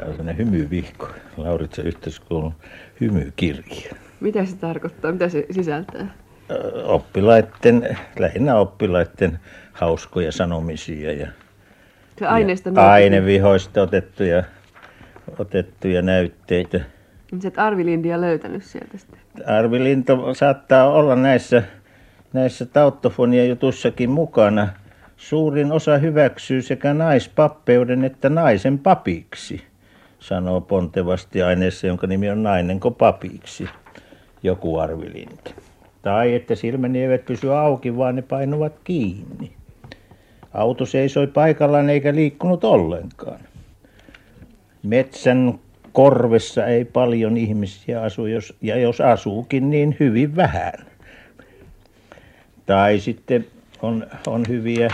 Tämä on sellainen hymyvihko, Lauritsen yhteiskoulun hymykirja. Mitä se tarkoittaa? Mitä se sisältää? Oppilaiden, lähinnä oppilaiden hauskoja sanomisia ja, se aineista ja ainevihoista otettuja, otettuja näytteitä. Sä et Arvi Lindia löytänyt sieltä sitten? Arvi Linto saattaa olla näissä, näissä tauttofonia jutussakin mukana. Suurin osa hyväksyy sekä naispappeuden että naisen papiksi, sanoo pontevasti aineessa, jonka nimi on nainenko papiksi, joku Arvi Linto. Tai että silmäni eivät pysy auki, vaan ne painuvat kiinni. Auto seisoi paikallaan eikä liikkunut ollenkaan. Metsän korvessa ei paljon ihmisiä asu, jos, ja jos asuukin, niin hyvin vähän. Tai sitten on, on hyviä,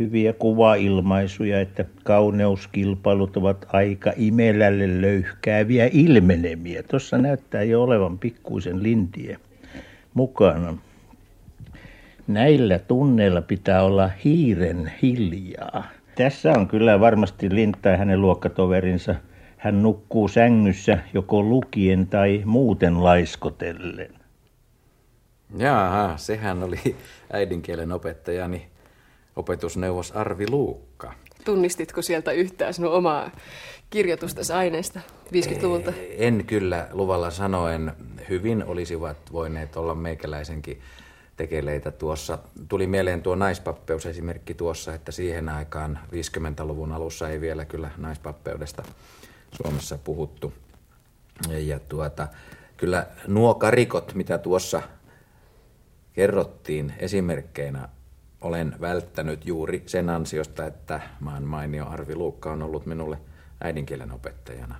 hyviä kuvailmaisuja, että kauneuskilpailut ovat aika imelälle löyhkääviä ilmenemiä. Tuossa näyttää jo olevan pikkuisen lintiä mukana. Näillä tunneilla pitää olla hiiren hiljaa. Tässä on kyllä varmasti ja hänen luokkatoverinsa – hän nukkuu sängyssä joko lukien tai muuten laiskotellen. Jaa, sehän oli äidinkielen opettajani opetusneuvos Arvi Luukka. Tunnistitko sieltä yhtään sinun omaa kirjoitusta aineesta 50-luvulta? En kyllä luvalla sanoen. Hyvin olisivat voineet olla meikäläisenkin tekeleitä tuossa. Tuli mieleen tuo naispappeusesimerkki tuossa, että siihen aikaan 50-luvun alussa ei vielä kyllä naispappeudesta Suomessa puhuttu. Ja tuota, kyllä nuo karikot, mitä tuossa kerrottiin esimerkkeinä, olen välttänyt juuri sen ansiosta, että maan mainio Arvi Luukka on ollut minulle äidinkielen opettajana.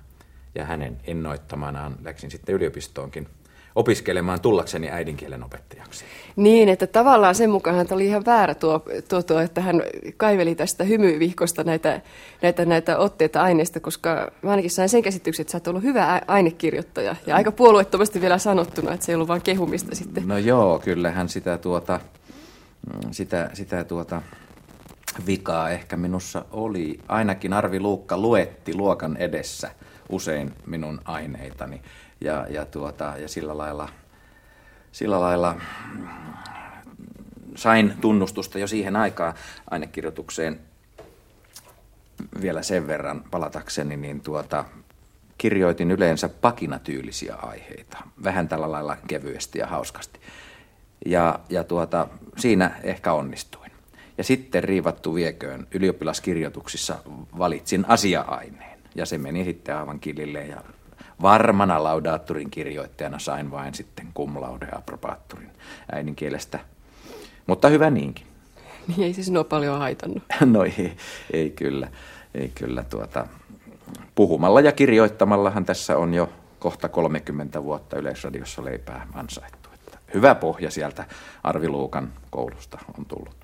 Ja hänen innoittamanaan läksin sitten yliopistoonkin opiskelemaan tullakseni äidinkielen opettajaksi. Niin, että tavallaan sen mukaan hän oli ihan väärä tuo, tuo, tuo että hän kaiveli tästä hymyvihkosta näitä, näitä, näitä otteita aineesta, koska mä ainakin sain sen käsityksen, että sä oot ollut hyvä ainekirjoittaja. Ja aika puolueettomasti vielä sanottuna, että se ei ollut vain kehumista sitten. No joo, kyllähän sitä tuota, sitä, sitä tuota vikaa ehkä minussa oli. Ainakin Arvi Luukka luetti luokan edessä usein minun aineitani ja, ja, tuota, ja sillä, lailla, sillä lailla sain tunnustusta jo siihen aikaan ainekirjoitukseen vielä sen verran palatakseni, niin tuota, kirjoitin yleensä pakinatyylisiä aiheita, vähän tällä lailla kevyesti ja hauskasti. Ja, ja tuota, siinä ehkä onnistuin. Ja sitten riivattu vieköön ylioppilaskirjoituksissa valitsin asia-aineen. Ja se meni sitten aivan kilille ja varmana laudaatturin kirjoittajana sain vain sitten cum laude approbaatturin äidinkielestä. Mutta hyvä niinkin. Niin ei se sinua paljon haitannut. No ei, ei kyllä. Ei kyllä tuota, puhumalla ja kirjoittamallahan tässä on jo kohta 30 vuotta Yleisradiossa leipää ansaittu. Hyvä pohja sieltä Arvi Luukan koulusta on tullut.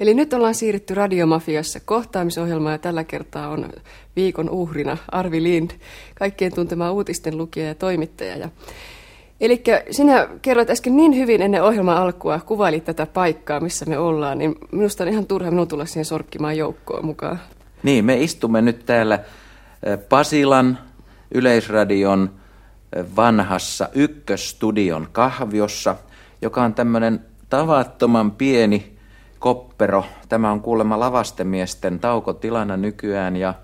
Eli nyt ollaan siirrytty Radiomafiassa kohtaamisohjelmaan ja tällä kertaa on viikon uhrina Arvi Lind, kaikkien tuntema uutisten lukija ja toimittaja. Ja Eli sinä kerroit äsken niin hyvin ennen ohjelman alkua, kuvailit tätä paikkaa, missä me ollaan, niin minusta on ihan turha minun tulla siihen sorkkimaan joukkoon mukaan. Niin, me istumme nyt täällä Pasilan Yleisradion vanhassa ykköstudion kahviossa, joka on tämmöinen tavattoman pieni koppero. Tämä on kuulemma lavastemiesten taukotilana nykyään ja,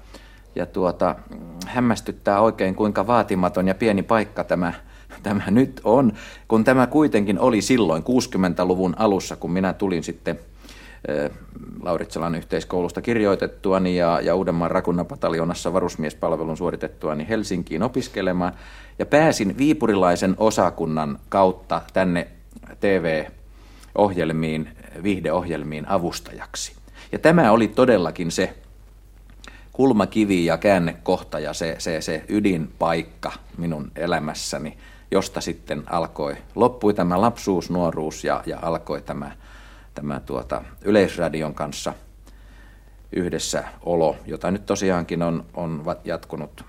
ja tuota, hämmästyttää oikein kuinka vaatimaton ja pieni paikka tämä, tämä nyt on, kun tämä kuitenkin oli silloin 60-luvun alussa, kun minä tulin sitten Lauritsalan yhteiskoulusta kirjoitettuani ja, ja Uudenmaan rakunnapataljonassa varusmiespalvelun suoritettuani Helsinkiin opiskelemaan. Ja pääsin viipurilaisen osakunnan kautta tänne TV-ohjelmiin viihdeohjelmiin avustajaksi. Ja tämä oli todellakin se kulmakivi ja käännekohta ja se, se, se ydinpaikka minun elämässäni, josta sitten alkoi, loppui tämä lapsuus, nuoruus ja, ja alkoi tämä, tämä tuota, Yleisradion kanssa yhdessä olo, jota nyt tosiaankin on, on jatkunut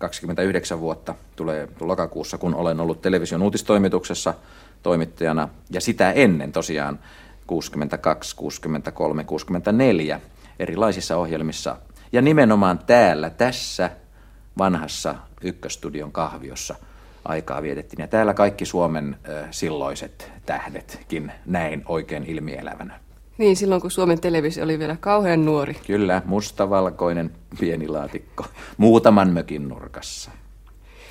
29 mm, vuotta, tulee lokakuussa, kun olen ollut television uutistoimituksessa toimittajana, ja sitä ennen tosiaan 62, 63, 64 erilaisissa ohjelmissa. Ja nimenomaan täällä, tässä vanhassa ykköstudion kahviossa aikaa vietettiin. Ja täällä kaikki Suomen silloiset tähdetkin näin oikein ilmielävänä. Niin, silloin kun Suomen televisio oli vielä kauhean nuori. Kyllä, mustavalkoinen pieni laatikko muutaman mökin nurkassa.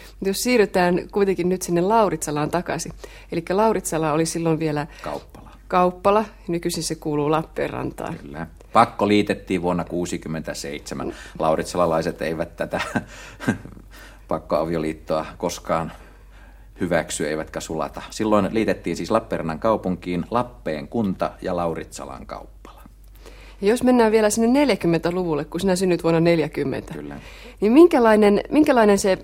Mutta jos siirrytään kuitenkin nyt sinne Lauritsalaan takaisin. Eli Lauritsala oli silloin vielä Kauppala. Kauppala, nykyisin se kuuluu Lappeenrantaan. Kyllä. Pakko liitettiin vuonna 1967. Lauritsalalaiset eivät tätä pakkoavioliittoa koskaan hyväksy eivätkä sulata. Silloin liitettiin siis Lappeenrannan kaupunkiin Lappeen kunta ja Lauritsalan kauppala. Ja jos mennään vielä sinne 40-luvulle, kun sinä synnyt vuonna 40, Kyllä. niin minkälainen, minkälainen se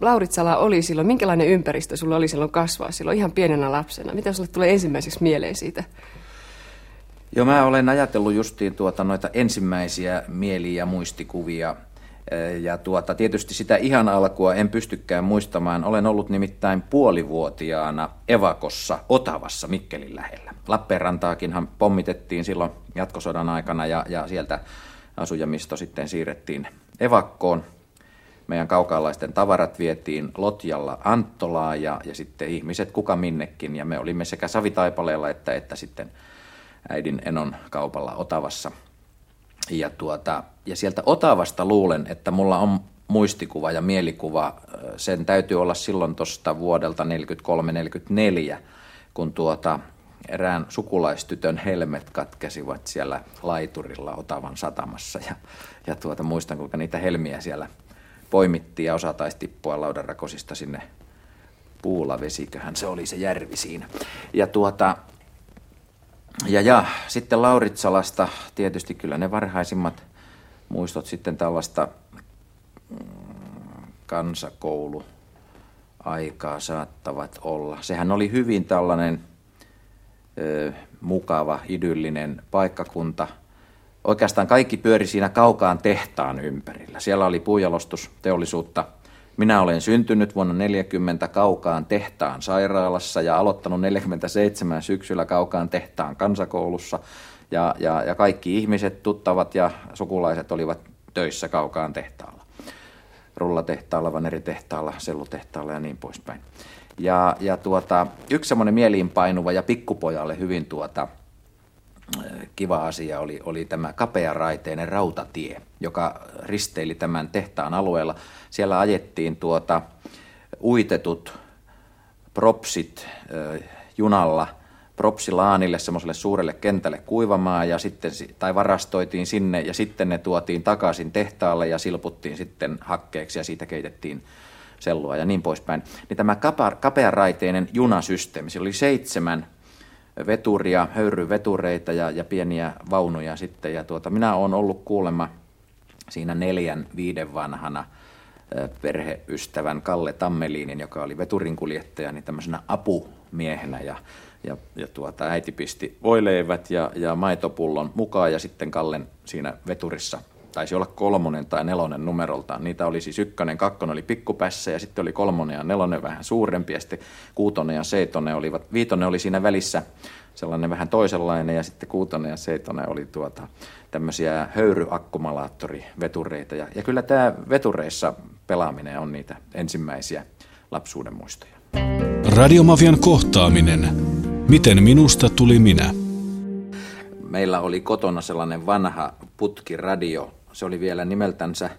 Lauritsala oli silloin, minkälainen ympäristö sulla oli silloin kasvaa silloin ihan pienenä lapsena? Mitä sulle tulee ensimmäiseksi mieleen siitä? Joo, mä olen ajatellut justiin tuota noita ensimmäisiä mieliä ja muistikuvia ja tuota, tietysti sitä ihan alkua en pystykään muistamaan. Olen ollut nimittäin puolivuotiaana evakossa Otavassa Mikkelin lähellä. Lappeenrantaakinhan pommitettiin silloin jatkosodan aikana ja, ja sieltä asujamisto sitten siirrettiin evakkoon. Meidän kaukaalaisten tavarat vietiin Lotjalla Anttolaan ja, ja sitten ihmiset kuka minnekin. Ja me olimme sekä Savitaipaleella että, että sitten äidin Enon kaupalla Otavassa – ja, tuota, ja sieltä Otavasta luulen, että mulla on muistikuva ja mielikuva, sen täytyy olla silloin tuosta vuodelta 43-44, kun tuota, erään sukulaistytön helmet katkesivat siellä laiturilla Otavan satamassa. Ja, ja tuota, muistan, kuinka niitä helmiä siellä poimittiin ja osa taisi tippua laudanrakosista sinne puulavesiköhän se oli se järvi siinä. Ja tuota, ja, ja sitten Lauritsalasta tietysti kyllä ne varhaisimmat muistot sitten tällaista mm, kansakoulu aikaa saattavat olla. Sehän oli hyvin tällainen ö, mukava, idyllinen paikkakunta. Oikeastaan kaikki pyöri siinä kaukaan tehtaan ympärillä. Siellä oli puujalostusteollisuutta – minä olen syntynyt vuonna 40 Kaukaan tehtaan sairaalassa ja aloittanut 47 syksyllä Kaukaan tehtaan kansakoulussa. Ja, ja, ja kaikki ihmiset, tuttavat ja sukulaiset olivat töissä Kaukaan tehtaalla. Rullatehtaalla, vaneritehtaalla, sellutehtaalla ja niin poispäin. Ja, ja tuota, yksi semmoinen mieliinpainuva ja pikkupojalle hyvin tuota, kiva asia oli, oli tämä kapearaiteinen rautatie, joka risteili tämän tehtaan alueella. Siellä ajettiin tuota, uitetut propsit junalla propsilaanille, semmoiselle suurelle kentälle kuivamaan ja sitten, tai varastoitiin sinne ja sitten ne tuotiin takaisin tehtaalle ja silputtiin sitten hakkeeksi ja siitä keitettiin sellua ja niin poispäin. Niin tämä kapearaiteinen junasysteemi, siellä oli seitsemän veturia, höyryvetureita ja, ja pieniä vaunuja sitten. Ja tuota, minä olen ollut kuulemma siinä neljän, viiden vanhana perheystävän Kalle Tammeliinin, joka oli veturinkuljettaja, niin tämmöisenä apumiehenä ja, ja, ja tuota, äiti pisti voileivät ja, ja maitopullon mukaan ja sitten Kallen siinä veturissa taisi olla kolmonen tai nelonen numeroltaan. Niitä oli siis ykkönen, kakkonen oli pikkupässä ja sitten oli kolmonen ja nelonen vähän suurempi ja sitten kuutonen ja seitonen olivat, viitonen oli siinä välissä sellainen vähän toisenlainen ja sitten kuutonen ja seitonen oli tuota, tämmöisiä höyryakkumulaattorivetureita ja, ja kyllä tämä vetureissa pelaaminen on niitä ensimmäisiä lapsuuden muistoja. Radiomafian kohtaaminen. Miten minusta tuli minä? Meillä oli kotona sellainen vanha putkiradio, se oli vielä nimeltänsä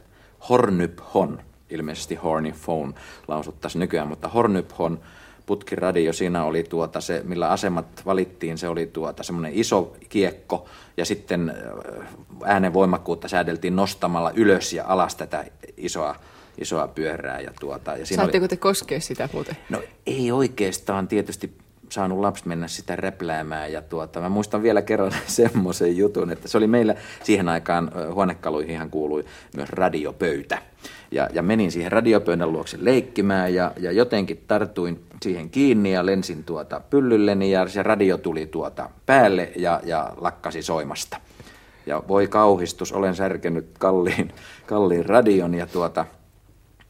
Hornyphon, ilmeisesti Horny Phone lausuttaisiin nykyään, mutta Hornyphon putkiradio, siinä oli tuota se, millä asemat valittiin, se oli tuota semmoinen iso kiekko ja sitten äh, äänen voimakkuutta säädeltiin nostamalla ylös ja alas tätä isoa isoa pyörää. Ja tuota, ja siinä Saatteko oli... te koskea sitä muuten? No ei oikeastaan tietysti saanut lapsi mennä sitä räpläämään. Ja tuota, mä muistan vielä kerran semmoisen jutun, että se oli meillä siihen aikaan huonekaluihin kuului myös radiopöytä. Ja, ja menin siihen radiopöydän luokse leikkimään ja, ja jotenkin tartuin siihen kiinni ja lensin tuota pyllylleni ja se radio tuli tuota päälle ja, ja lakkasi soimasta. Ja voi kauhistus, olen särkenyt kalliin, kalliin radion ja tuota,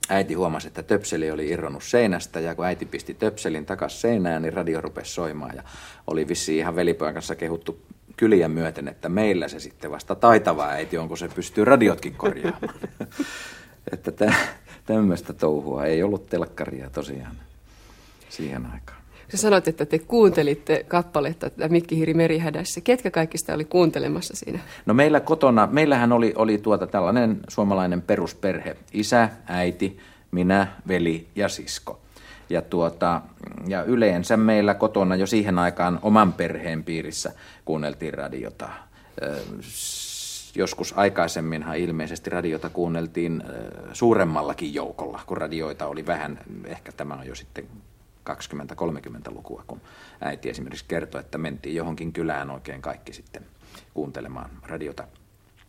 äiti huomasi, että töpseli oli irronnut seinästä ja kun äiti pisti töpselin takas seinään, niin radio rupesi soimaan ja oli vissi ihan velipojan kanssa kehuttu kyliä myöten, että meillä se sitten vasta taitava äiti on, kun se pystyy radiotkin korjaamaan. että tämmöistä touhua. Ei ollut telkkaria tosiaan siihen aikaan. Sä sanoit, että te kuuntelitte kappaletta tätä Mikki Hiiri Merihädässä. Ketkä kaikista oli kuuntelemassa siinä? No meillä kotona, meillähän oli, oli tuota tällainen suomalainen perusperhe. Isä, äiti, minä, veli ja sisko. Ja, tuota, ja yleensä meillä kotona jo siihen aikaan oman perheen piirissä kuunneltiin radiota. Joskus aikaisemminhan ilmeisesti radiota kuunneltiin suuremmallakin joukolla, kun radioita oli vähän. Ehkä tämä on jo sitten 20-30-lukua, kun äiti esimerkiksi kertoi, että mentiin johonkin kylään oikein kaikki sitten kuuntelemaan radiota.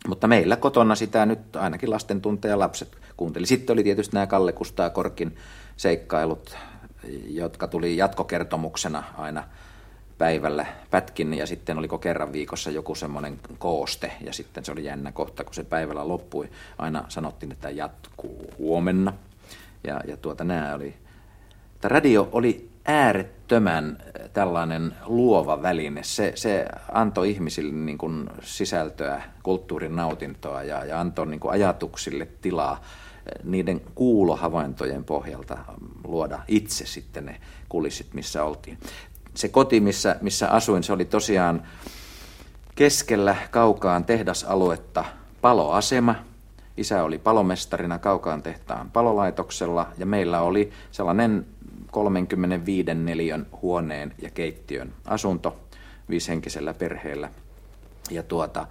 Mutta meillä kotona sitä nyt ainakin lasten tunteja lapset kuunteli. Sitten oli tietysti nämä Kalle Kustaa Korkin seikkailut, jotka tuli jatkokertomuksena aina päivällä pätkin ja sitten oliko kerran viikossa joku semmoinen kooste ja sitten se oli jännä kohta, kun se päivällä loppui. Aina sanottiin, että jatkuu huomenna ja, ja tuota, nämä oli radio oli äärettömän äh, tällainen luova väline. Se, se antoi ihmisille niin kuin sisältöä, kulttuurin nautintoa ja, ja antoi niin kuin ajatuksille tilaa äh, niiden kuulohavaintojen pohjalta luoda itse sitten ne kulissit, missä oltiin. Se koti, missä, missä asuin, se oli tosiaan keskellä kaukaan tehdasaluetta paloasema – Isä oli palomestarina Kaukaan tehtaan palolaitoksella ja meillä oli sellainen 35 neliön huoneen ja keittiön asunto viishenkisellä perheellä. Ja tuota,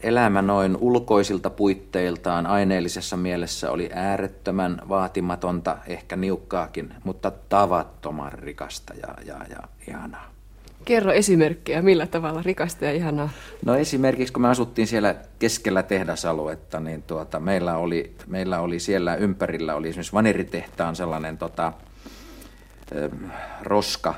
elämä noin ulkoisilta puitteiltaan aineellisessa mielessä oli äärettömän vaatimatonta, ehkä niukkaakin, mutta tavattoman rikasta ja, ja, ja ihanaa. Kerro esimerkkejä, millä tavalla rikasta ja ihanaa? No esimerkiksi kun me asuttiin siellä keskellä tehdasaluetta, niin tuota, meillä, oli, meillä oli siellä ympärillä oli esimerkiksi vaniritehtaan sellainen tota, roska,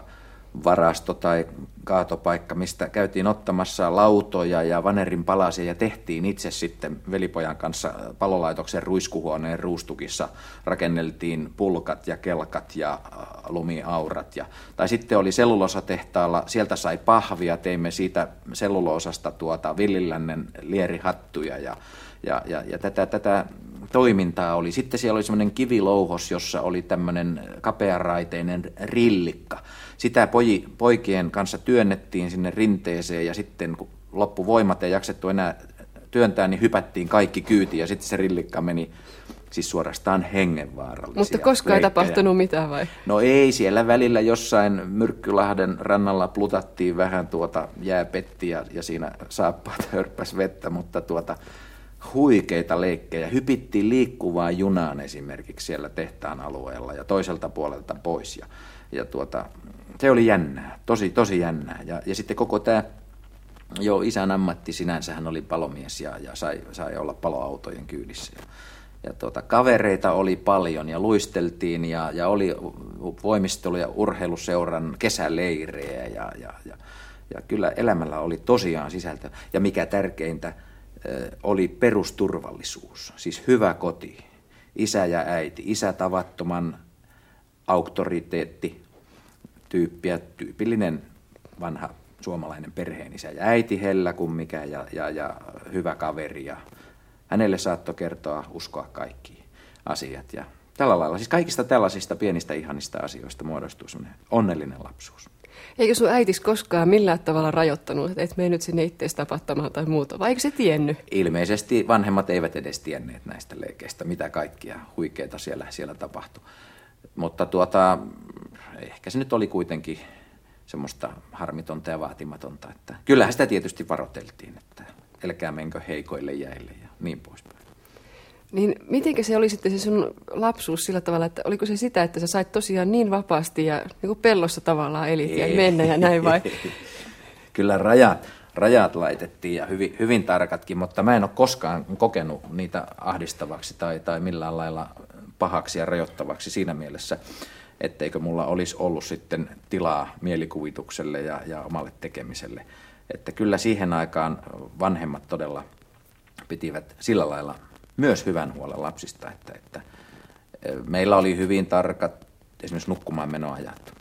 varasto tai kaatopaikka, mistä käytiin ottamassa lautoja ja vanerin palasia ja tehtiin itse sitten velipojan kanssa palolaitoksen ruiskuhuoneen ruustukissa. Rakenneltiin pulkat ja kelkat ja äh, lumiaurat. Ja, tai sitten oli sellulosatehtaalla, sieltä sai pahvia, teimme siitä selluloosasta tuota villillännen lierihattuja ja, ja, ja, ja tätä, tätä toimintaa oli. Sitten siellä oli semmoinen kivilouhos, jossa oli tämmöinen kapearaiteinen rillikka. Sitä poji, poikien kanssa työnnettiin sinne rinteeseen ja sitten kun loppu voimat ei jaksettu enää työntää, niin hypättiin kaikki kyyti ja sitten se rillikka meni siis suorastaan hengenvaarallisia. Mutta koskaan ei tapahtunut mitään vai? No ei, siellä välillä jossain Myrkkylahden rannalla plutattiin vähän tuota jääpettiä ja siinä saappaat hörppäs vettä, mutta tuota, huikeita leikkejä. Hypittiin liikkuvaan junaan esimerkiksi siellä tehtaan alueella ja toiselta puolelta pois. Ja, ja tuota, se oli jännää, tosi, tosi jännää. Ja, ja sitten koko tämä, jo isän ammatti sinänsä hän oli palomies ja, ja sai, sai olla paloautojen kyydissä. Ja, ja tuota, kavereita oli paljon ja luisteltiin ja, ja oli voimistelu- ja urheiluseuran kesäleirejä ja, ja, ja, ja kyllä elämällä oli tosiaan sisältö. Ja mikä tärkeintä, oli perusturvallisuus, siis hyvä koti, isä ja äiti, isä tavattoman auktoriteetti tyyppiä, tyypillinen vanha suomalainen perheenisä ja äiti hellä kuin mikä ja, ja, ja hyvä kaveri ja hänelle saattoi kertoa, uskoa kaikki asiat ja tällä lailla. Siis kaikista tällaisista pienistä ihanista asioista muodostuu onnellinen lapsuus. Eikö sun äitis koskaan millään tavalla rajoittanut, että et mene nyt sinne ittees tapahtumaan tai muuta, vai eikö se tiennyt? Ilmeisesti vanhemmat eivät edes tienneet näistä leikeistä, mitä kaikkia huikeita siellä, siellä tapahtui. Mutta tuota, ehkä se nyt oli kuitenkin semmoista harmitonta ja vaatimatonta. Että kyllähän sitä tietysti varoteltiin, että älkää menkö heikoille jäille ja niin poispäin. Niin miten se oli sitten se sun lapsuus sillä tavalla, että oliko se sitä, että sä sait tosiaan niin vapaasti ja niin kuin pellossa tavallaan elit ja mennä ja näin vai? Kyllä rajat, rajat laitettiin ja hyvin, hyvin tarkatkin, mutta mä en ole koskaan kokenut niitä ahdistavaksi tai, tai millään lailla pahaksi ja rajoittavaksi siinä mielessä, etteikö mulla olisi ollut sitten tilaa mielikuvitukselle ja, ja omalle tekemiselle. Että kyllä siihen aikaan vanhemmat todella pitivät sillä lailla myös hyvän huolen lapsista, että, että meillä oli hyvin tarkat esimerkiksi nukkumaan menoajat.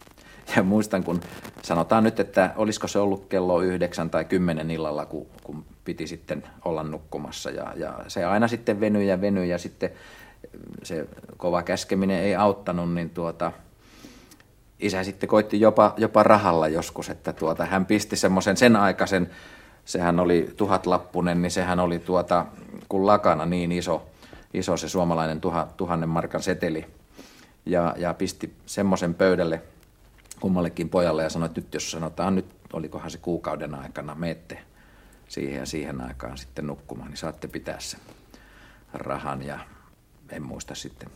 Ja muistan, kun sanotaan nyt, että olisiko se ollut kello yhdeksän tai kymmenen illalla, kun, kun piti sitten olla nukkumassa. Ja, ja se aina sitten venyi ja venyi ja sitten se kova käskeminen ei auttanut, niin tuota, isä sitten koitti jopa, jopa rahalla joskus, että tuota, hän pisti semmoisen sen aikaisen, sehän oli tuhatlappunen, niin sehän oli tuota, kun lakana niin iso, iso se suomalainen tuha, tuhannen markan seteli. Ja, ja pisti semmoisen pöydälle kummallekin pojalle ja sanoi, että nyt jos sanotaan, nyt olikohan se kuukauden aikana, meette siihen ja siihen aikaan sitten nukkumaan, niin saatte pitää sen rahan ja en muista sitten,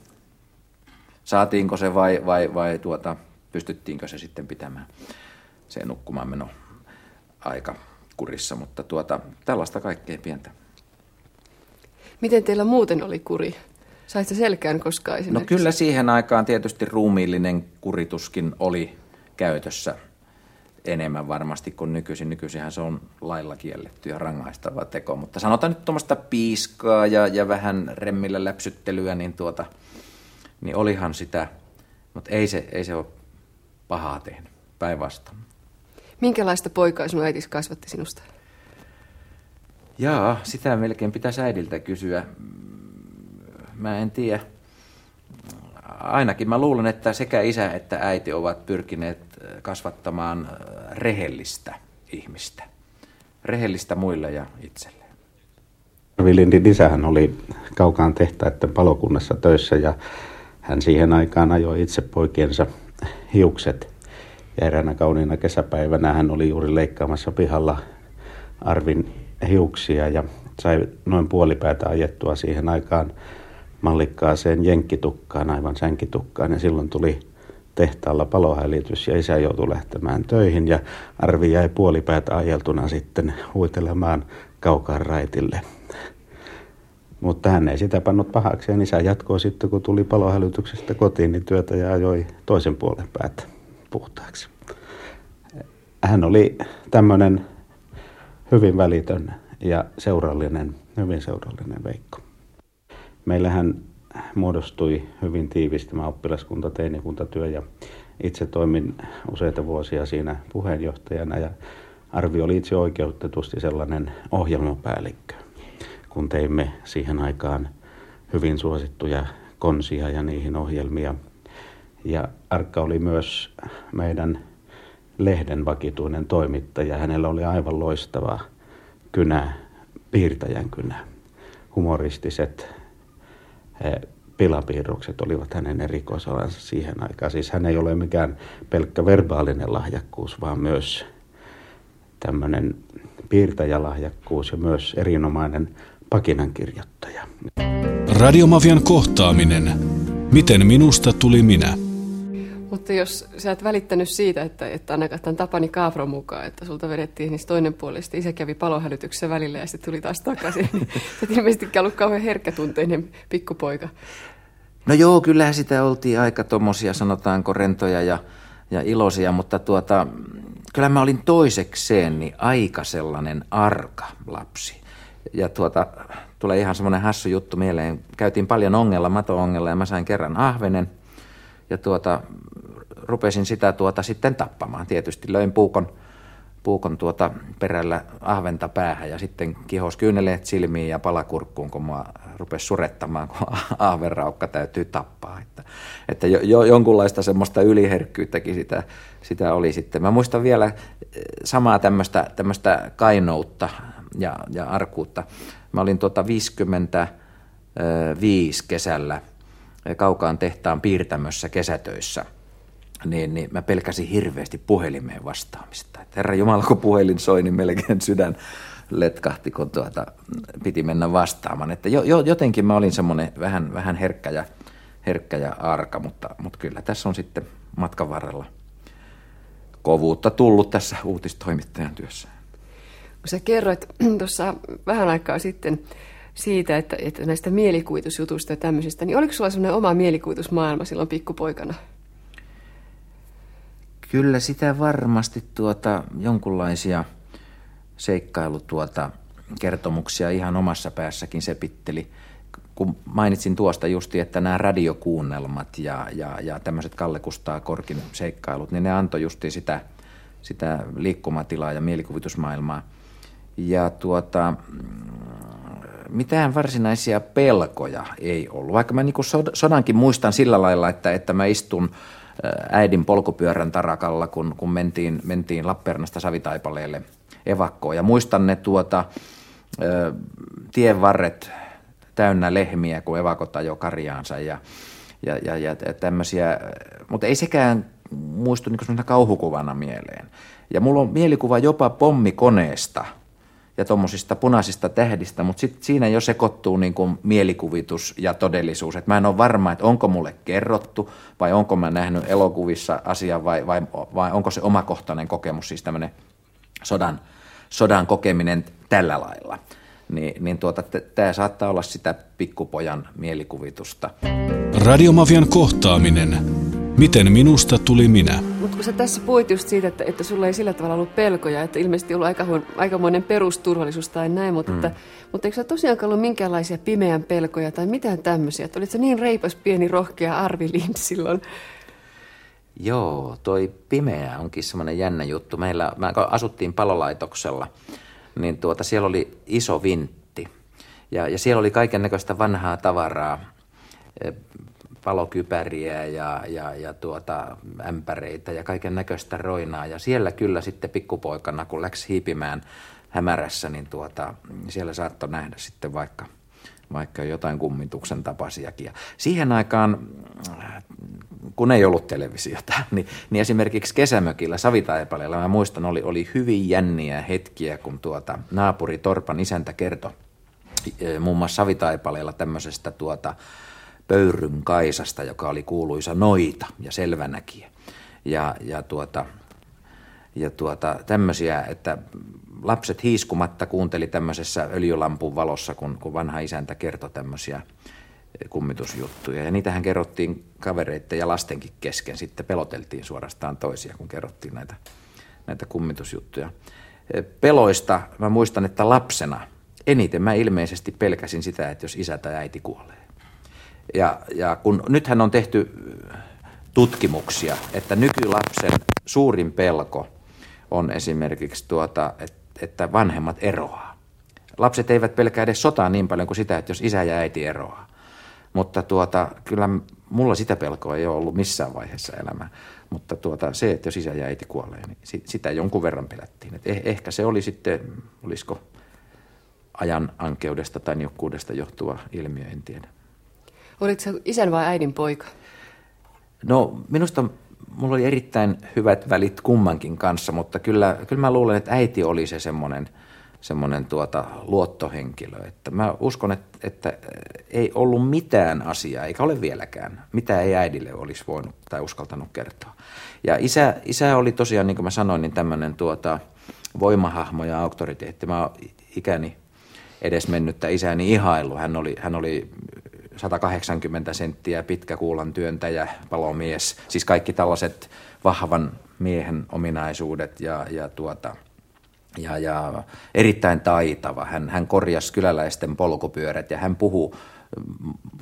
saatiinko se vai, vai, vai tuota, pystyttiinkö se sitten pitämään se nukkumaan meno aika kurissa, mutta tuota, tällaista kaikkein pientä. Miten teillä muuten oli kuri? Sait selkään koskaan No kyllä siihen aikaan tietysti ruumiillinen kurituskin oli käytössä enemmän varmasti kuin nykyisin. Nykyisinhän se on lailla kielletty ja rangaistava teko, mutta sanotaan nyt tuommoista piiskaa ja, ja vähän remmillä läpsyttelyä, niin, tuota, niin olihan sitä, mutta ei se, ei se ole pahaa tehnyt, päinvastoin. Minkälaista poikaa sinun äitis kasvatti sinusta? Jaa, sitä melkein pitäisi äidiltä kysyä. Mä en tiedä. Ainakin mä luulen, että sekä isä että äiti ovat pyrkineet kasvattamaan rehellistä ihmistä. Rehellistä muille ja itselleen. Vilindin isähän oli kaukaan tehtaiden palokunnassa töissä ja hän siihen aikaan ajoi itse poikiensa hiukset. Ja eräänä kauniina kesäpäivänä hän oli juuri leikkaamassa pihalla Arvin hiuksia ja sai noin puolipäätä ajettua siihen aikaan mallikkaaseen jenkkitukkaan, aivan sänkitukkaan. Ja silloin tuli tehtaalla palohälytys ja isä joutui lähtemään töihin ja Arvi jäi puolipäätä ajeltuna sitten huitelemaan kaukaan raitille. Mutta hän ei sitä pannut pahaksi ja isä jatkoi sitten, kun tuli palohälytyksestä kotiin, niin työtä ja ajoi toisen puolen päätä puhtaaksi. Hän oli tämmöinen hyvin välitön ja seurallinen, hyvin seurallinen Veikko. Meillähän muodostui hyvin tiivisti tämä oppilaskunta, teinikuntatyö ja itse toimin useita vuosia siinä puheenjohtajana ja Arvi oli itse oikeutetusti sellainen ohjelmapäällikkö, kun teimme siihen aikaan hyvin suosittuja konsia ja niihin ohjelmia. Ja Arkka oli myös meidän lehden vakituinen toimittaja. Hänellä oli aivan loistava kynä, piirtäjän kynä. Humoristiset pilapiirrokset olivat hänen erikoisalansa siihen aikaan. Siis hän ei ole mikään pelkkä verbaalinen lahjakkuus, vaan myös tämmöinen piirtäjälahjakkuus ja myös erinomainen pakinankirjoittaja. Radiomafian kohtaaminen. Miten minusta tuli minä? Mutta jos sä et välittänyt siitä, että, että annakaan tämän Tapani Kaafro mukaan, että sulta vedettiin niin toinen puoli, sitten isä kävi palohälytyksessä välillä ja sitten tuli taas takaisin. Niin sä et ilmeisesti ollut kauhean herkkätunteinen pikkupoika. No joo, kyllähän sitä oltiin aika tommosia, sanotaanko rentoja ja, ja iloisia, mutta tuota, kyllä mä olin toisekseen niin aika sellainen arka lapsi. Ja tuota, tulee ihan semmoinen hassu juttu mieleen. Käytiin paljon ongella, mato-ongella ja mä sain kerran ahvenen. Ja tuota, rupesin sitä tuota sitten tappamaan. Tietysti löin puukon, puukon tuota perällä ahventa päähän ja sitten kihos kyyneleet silmiin ja palakurkkuun, kun mua rupesi surettamaan, kun ahvenraukka täytyy tappaa. Että, että jo, jo, jonkunlaista semmoista yliherkkyyttäkin sitä, sitä oli sitten. Mä muistan vielä eh, samaa tämmöistä, tämmöistä kainoutta ja, ja arkuutta. Mä olin tuota 55 kesällä kaukaan tehtaan piirtämössä kesätöissä – niin, niin mä pelkäsin hirveästi puhelimeen vastaamista. Et herra Jumala, kun puhelin soi, niin melkein sydän letkahti, kun tuota, piti mennä vastaamaan. Että jo, jo, jotenkin mä olin semmoinen vähän, vähän herkkä, ja, herkkä ja arka, mutta, mutta kyllä tässä on sitten matkan varrella kovuutta tullut tässä uutistoimittajan työssä. Kun sä kerroit tuossa vähän aikaa sitten siitä, että, että näistä mielikuvitusjutuista ja tämmöisistä, niin oliko sulla semmoinen oma mielikuvitusmaailma silloin pikkupoikana? Kyllä sitä varmasti tuota, jonkunlaisia seikkailu tuota, kertomuksia ihan omassa päässäkin sepitteli. Kun mainitsin tuosta justi, että nämä radiokuunnelmat ja, ja, ja tämmöiset Kalle Kustaa Korkin seikkailut, niin ne antoi justi sitä, sitä liikkumatilaa ja mielikuvitusmaailmaa. Ja tuota, mitään varsinaisia pelkoja ei ollut. Vaikka mä niin sodankin muistan sillä lailla, että, että mä istun äidin polkupyörän tarakalla, kun, kun mentiin, mentiin Lappeenrannasta Savitaipaleelle evakkoon. Ja muistan ne tuota, tien varret täynnä lehmiä, kun evakot ajo karjaansa ja, ja, ja, ja tämmöisiä, mutta ei sekään muistu niin kauhukuvana mieleen. Ja mulla on mielikuva jopa pommikoneesta ja tuommoisista punaisista tähdistä, mutta sit siinä jo sekoittuu niin kuin mielikuvitus ja todellisuus. Et mä en ole varma, että onko mulle kerrottu vai onko mä nähnyt elokuvissa asian vai, vai, vai onko se omakohtainen kokemus, siis tämmöinen sodan, sodan kokeminen tällä lailla. Niin, niin tuota, tämä saattaa olla sitä pikkupojan mielikuvitusta. Radiomafian kohtaaminen. Miten minusta tuli minä? Kun sä tässä puhuit just siitä, että, että sulla ei sillä tavalla ollut pelkoja, että ilmeisesti ollut aika, aikamoinen perusturvallisuus tai näin, mutta, mm. että, mutta eikö sä tosiaankaan ollut minkäänlaisia pimeän pelkoja tai mitään tämmöisiä? Että olit sä niin reipas, pieni, rohkea Arvi Lind silloin? Joo, toi pimeä onkin semmoinen jännä juttu. Meillä, me asuttiin palolaitoksella, niin tuota, siellä oli iso vintti. Ja, ja siellä oli kaiken näköistä vanhaa tavaraa, palokypäriä ja, ja, ja tuota, ämpäreitä ja kaiken näköistä roinaa. Ja siellä kyllä sitten pikkupoikana, kun läks hiipimään hämärässä, niin tuota, siellä saattoi nähdä sitten vaikka, vaikka jotain kummituksen tapasiakin. Ja siihen aikaan, kun ei ollut televisiota, niin, niin esimerkiksi kesämökillä Savitaipaleella, mä muistan, oli, oli hyvin jänniä hetkiä, kun tuota, naapuri Torpan isäntä kertoi eh, muun muassa Savitaipaleella tämmöisestä tuota, Pöyryn Kaisasta, joka oli kuuluisa noita ja selvänäkijä. Ja, ja, tuota, ja tuota, tämmöisiä, että lapset hiiskumatta kuunteli tämmöisessä öljylampun valossa, kun, kun vanha isäntä kertoi tämmöisiä kummitusjuttuja. Ja niitähän kerrottiin kavereiden ja lastenkin kesken. Sitten peloteltiin suorastaan toisia, kun kerrottiin näitä, näitä kummitusjuttuja. Peloista mä muistan, että lapsena eniten mä ilmeisesti pelkäsin sitä, että jos isä tai äiti kuolee. Ja, ja kun nythän on tehty tutkimuksia, että nykylapsen suurin pelko on esimerkiksi tuota, että vanhemmat eroaa. Lapset eivät pelkää edes sotaa niin paljon kuin sitä, että jos isä ja äiti eroaa. Mutta tuota, kyllä mulla sitä pelkoa ei ole ollut missään vaiheessa elämää. Mutta tuota, se, että jos isä ja äiti kuolee, niin sitä jonkun verran pelättiin. Et eh, ehkä se oli sitten, olisiko ajan ankeudesta tai niukkuudesta johtuva ilmiö, en tiedä. Olitko sä isän vai äidin poika? No minusta mulla oli erittäin hyvät välit kummankin kanssa, mutta kyllä, kyllä mä luulen, että äiti oli se semmoinen semmoinen tuota, luottohenkilö. Että mä uskon, että, että ei ollut mitään asiaa, eikä ole vieläkään, mitä ei äidille olisi voinut tai uskaltanut kertoa. Ja isä, isä oli tosiaan, niin kuin mä sanoin, niin tämmöinen tuota, voimahahmo ja auktoriteetti. Mä oon ikäni edes mennyttä isäni ihailu. Hän oli, hän oli 180 senttiä pitkä kuulan työntäjä, palomies, siis kaikki tällaiset vahvan miehen ominaisuudet ja, ja, tuota, ja, ja erittäin taitava. Hän, hän korjasi kyläläisten polkupyörät ja hän puhuu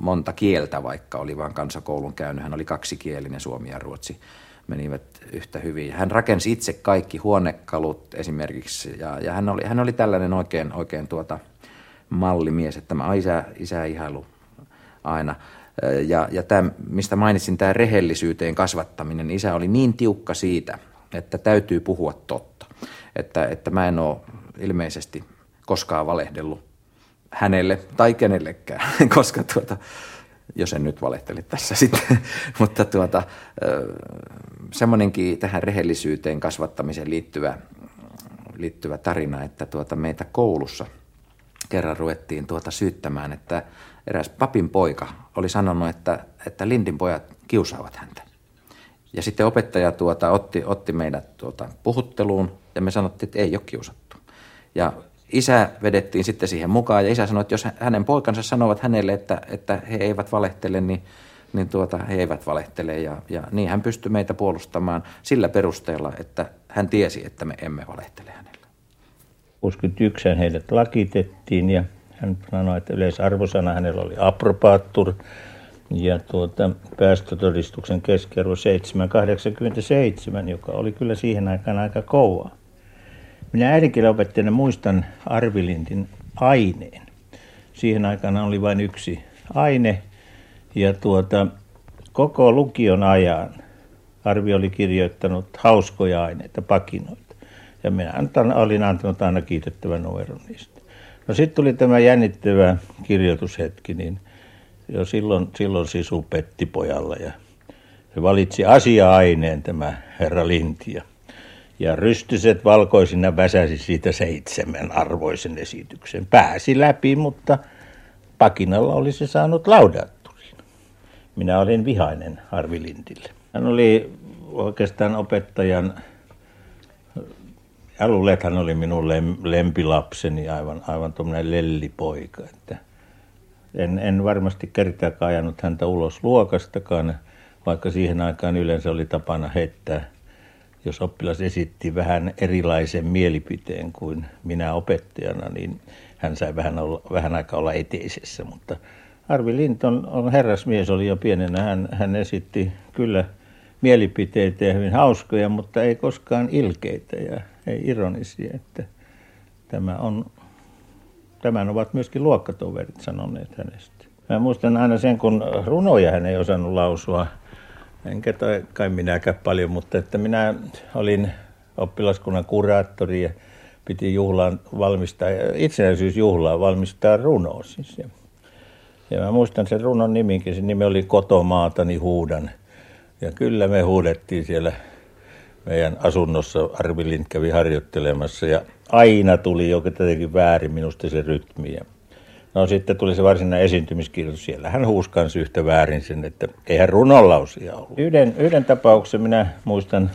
monta kieltä, vaikka oli vain kansakoulun käynyt. Hän oli kaksikielinen, suomi ja ruotsi menivät yhtä hyvin. Hän rakensi itse kaikki huonekalut esimerkiksi ja, ja hän, oli, hän oli tällainen oikein, oikein tuota mallimies, että tämä isä, isä ihailu aina. Ja, ja tämä, mistä mainitsin, tämä rehellisyyteen kasvattaminen, isä oli niin tiukka siitä, että täytyy puhua totta. Että, että mä en ole ilmeisesti koskaan valehdellut hänelle tai kenellekään, koska tuota, jos en nyt valehtele tässä sitten, mutta tuota, semmoinenkin tähän rehellisyyteen kasvattamiseen liittyvä, liittyvä tarina, että tuota, meitä koulussa kerran ruvettiin tuota syyttämään, että eräs papin poika oli sanonut, että, että Lindin pojat kiusaavat häntä. Ja sitten opettaja tuota, otti, otti meidät tuota, puhutteluun ja me sanottiin, että ei ole kiusattu. Ja isä vedettiin sitten siihen mukaan ja isä sanoi, että jos hänen poikansa sanovat hänelle, että, että he eivät valehtele, niin, niin tuota, he eivät valehtele. Ja, ja niin hän pystyi meitä puolustamaan sillä perusteella, että hän tiesi, että me emme valehtele hänelle. 61 heidät lakitettiin ja hän sanoi, että yleisarvosana hänellä oli apropaattur ja tuota, päästötodistuksen keskiarvo 787, joka oli kyllä siihen aikaan aika kova. Minä äidinkielen opettajana muistan Arvilindin aineen. siihen aikana oli vain yksi aine. Ja tuota, koko lukion ajan Arvi oli kirjoittanut hauskoja aineita, pakinoita. Ja minä olin antanut aina kiitettävän numeron niistä. No sitten tuli tämä jännittävä kirjoitushetki, niin jo silloin, silloin sisu petti pojalla ja se valitsi asia-aineen tämä herra Lintia. Ja rystyset valkoisina väsäsi siitä seitsemän arvoisen esityksen. Pääsi läpi, mutta pakinalla olisi saanut laudatturin. Minä olin vihainen Arvi Lintille. Hän oli oikeastaan opettajan, ja hän oli minun lempilapseni, aivan, aivan tuommoinen lellipoika. Että en, en varmasti kertaakaan ajanut häntä ulos luokastakaan, vaikka siihen aikaan yleensä oli tapana heittää, jos oppilas esitti vähän erilaisen mielipiteen kuin minä opettajana, niin hän sai vähän, olla, vähän aikaa olla eteisessä. Mutta Arvi Linton on herrasmies, oli jo pienenä. Hän, hän esitti kyllä mielipiteitä ja hyvin hauskoja, mutta ei koskaan ilkeitä ja ei ironisia. Että tämä on, tämän ovat myöskin luokkatoverit sanoneet hänestä. Mä muistan aina sen, kun runoja hän ei osannut lausua, enkä kai minäkään paljon, mutta että minä olin oppilaskunnan kuraattori ja piti juhlaan valmistaa, itsenäisyysjuhlaan valmistaa runo siis. Ja, ja mä muistan sen runon niminkin, se nimi oli Kotomaatani huudan. Ja kyllä me huudettiin siellä meidän asunnossa, Arvi Lind kävi harjoittelemassa ja aina tuli jotenkin väärin minusta se rytmi. No sitten tuli se varsinainen esiintymiskirjoitus, siellä hän huusi yhtä väärin sen, että eihän runonlausia ollut. Yhden, yhden tapauksen minä muistan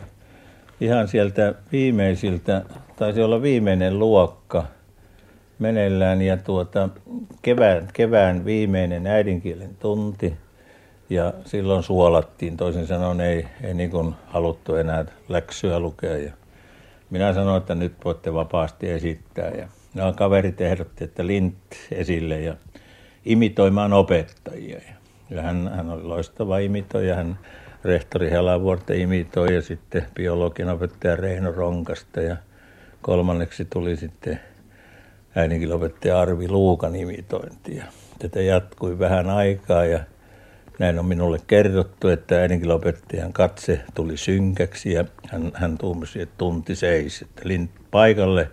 ihan sieltä viimeisiltä, taisi olla viimeinen luokka meneillään ja tuota, kevään, kevään viimeinen äidinkielen tunti – ja silloin suolattiin, toisin sanoen ei, ei niin kuin haluttu enää läksyä lukea. Ja minä sanoin, että nyt voitte vapaasti esittää. Ja nämä kaverit ehdotti, että Lint esille ja imitoimaan opettajia. Ja hän, hän oli loistava imitoija. Hän rehtori Helavuorta imitoi ja sitten biologian opettaja Reino Ronkasta. Ja kolmanneksi tuli sitten äidinkielenopettaja Arvi Luukan imitointi. Ja tätä jatkui vähän aikaa ja näin on minulle kerrottu, että äidinkielenopettajan katse tuli synkäksi ja hän, hän tuumasi, että tunti seis. Että paikalle,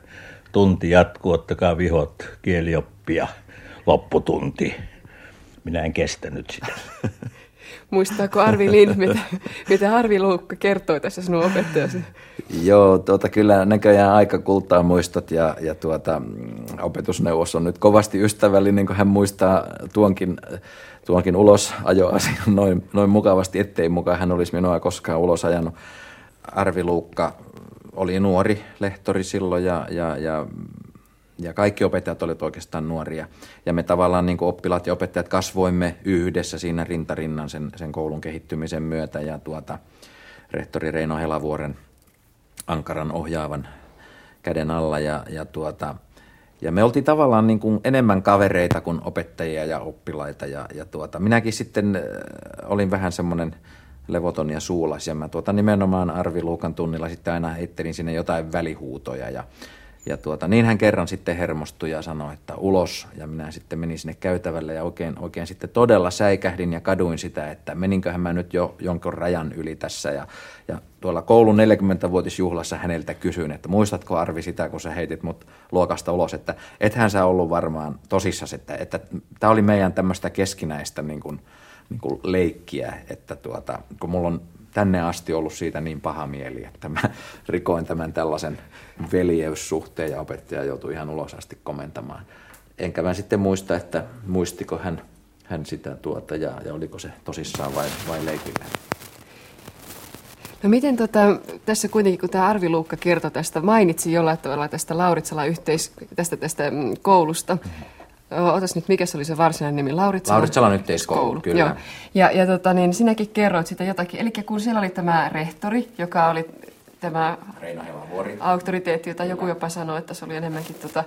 tunti jatkuu, ottakaa vihot, kielioppia, lopputunti. Minä en kestänyt sitä. Muistaako Arvi Lind, mitä, mitä Arvi Luukka kertoi tässä sinun opettajasi? Joo, tuota, kyllä näköjään aika kultaa muistot ja, ja tuota, opetusneuvos on nyt kovasti ystävällinen, kun hän muistaa tuonkin tuonkin ulos ajoasian noin, noin mukavasti, ettei mukaan hän olisi minua koskaan ulos ajanut. Arvi Luukka oli nuori lehtori silloin ja, ja, ja, ja kaikki opettajat olivat oikeastaan nuoria. Ja me tavallaan niin kuin oppilaat ja opettajat kasvoimme yhdessä siinä rintarinnan sen, sen koulun kehittymisen myötä ja tuota, rehtori Reino Helavuoren ankaran ohjaavan käden alla ja, ja tuota, ja me oltiin tavallaan niin kuin enemmän kavereita kuin opettajia ja oppilaita. Ja, ja tuota, minäkin sitten äh, olin vähän semmoinen levoton ja suulas. Ja mä tuota, nimenomaan Arvi Luukan tunnilla sitten aina heittelin sinne jotain välihuutoja. Ja ja tuota, niin hän kerran sitten hermostui ja sanoi, että ulos. Ja minä sitten menin sinne käytävälle ja oikein, oikein sitten todella säikähdin ja kaduin sitä, että meninköhän mä nyt jo jonkun rajan yli tässä. Ja, ja tuolla koulun 40-vuotisjuhlassa häneltä kysyin, että muistatko Arvi sitä, kun sä heitit mut luokasta ulos, että ethän sä ollut varmaan tosissas, että, että tämä oli meidän tämmöistä keskinäistä niin kuin, niin kuin leikkiä, että tuota, kun mulla on tänne asti ollut siitä niin paha mieli, että mä rikoin tämän tällaisen veljeyssuhteen ja opettaja joutui ihan ulos asti komentamaan. Enkä mä sitten muista, että muistiko hän, hän sitä tuota ja, ja oliko se tosissaan vai, vai leikillä. No miten tota, tässä kuitenkin, kun tämä Arvi Luukka kertoi tästä, mainitsi jollain tavalla tästä Lauritsala yhteis, tästä, tästä mm, koulusta. Mm-hmm Otas nyt, mikä se oli se varsinainen nimi? Lauritsalan, Lauritsalan yhteiskoulu, kyllä. Joo. Ja, ja tota, niin sinäkin kerroit sitä jotakin. Eli kun siellä oli tämä rehtori, joka oli tämä auktoriteetti, jota joku jopa sanoi, että se oli enemmänkin tota,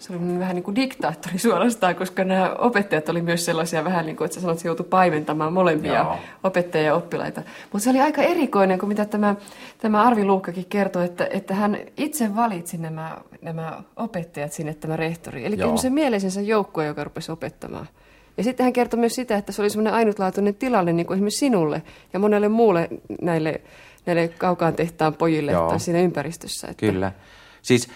se oli vähän niin kuin diktaattori suorastaan, koska nämä opettajat oli myös sellaisia vähän niin kuin, että sä sanot, että se joutui paimentamaan molempia Joo. opettajia ja oppilaita. Mutta se oli aika erikoinen, kun mitä tämä, tämä Arvi Luukkakin kertoi, että, että hän itse valitsi nämä, nämä opettajat sinne, tämä rehtori. Eli se mieleisensä joukkue, joka rupesi opettamaan. Ja sitten hän kertoi myös sitä, että se oli semmoinen ainutlaatuinen tilanne niin kuin esimerkiksi sinulle ja monelle muulle näille, näille kaukaan tehtaan pojille Joo. tai siinä ympäristössä. Että... Kyllä. Siis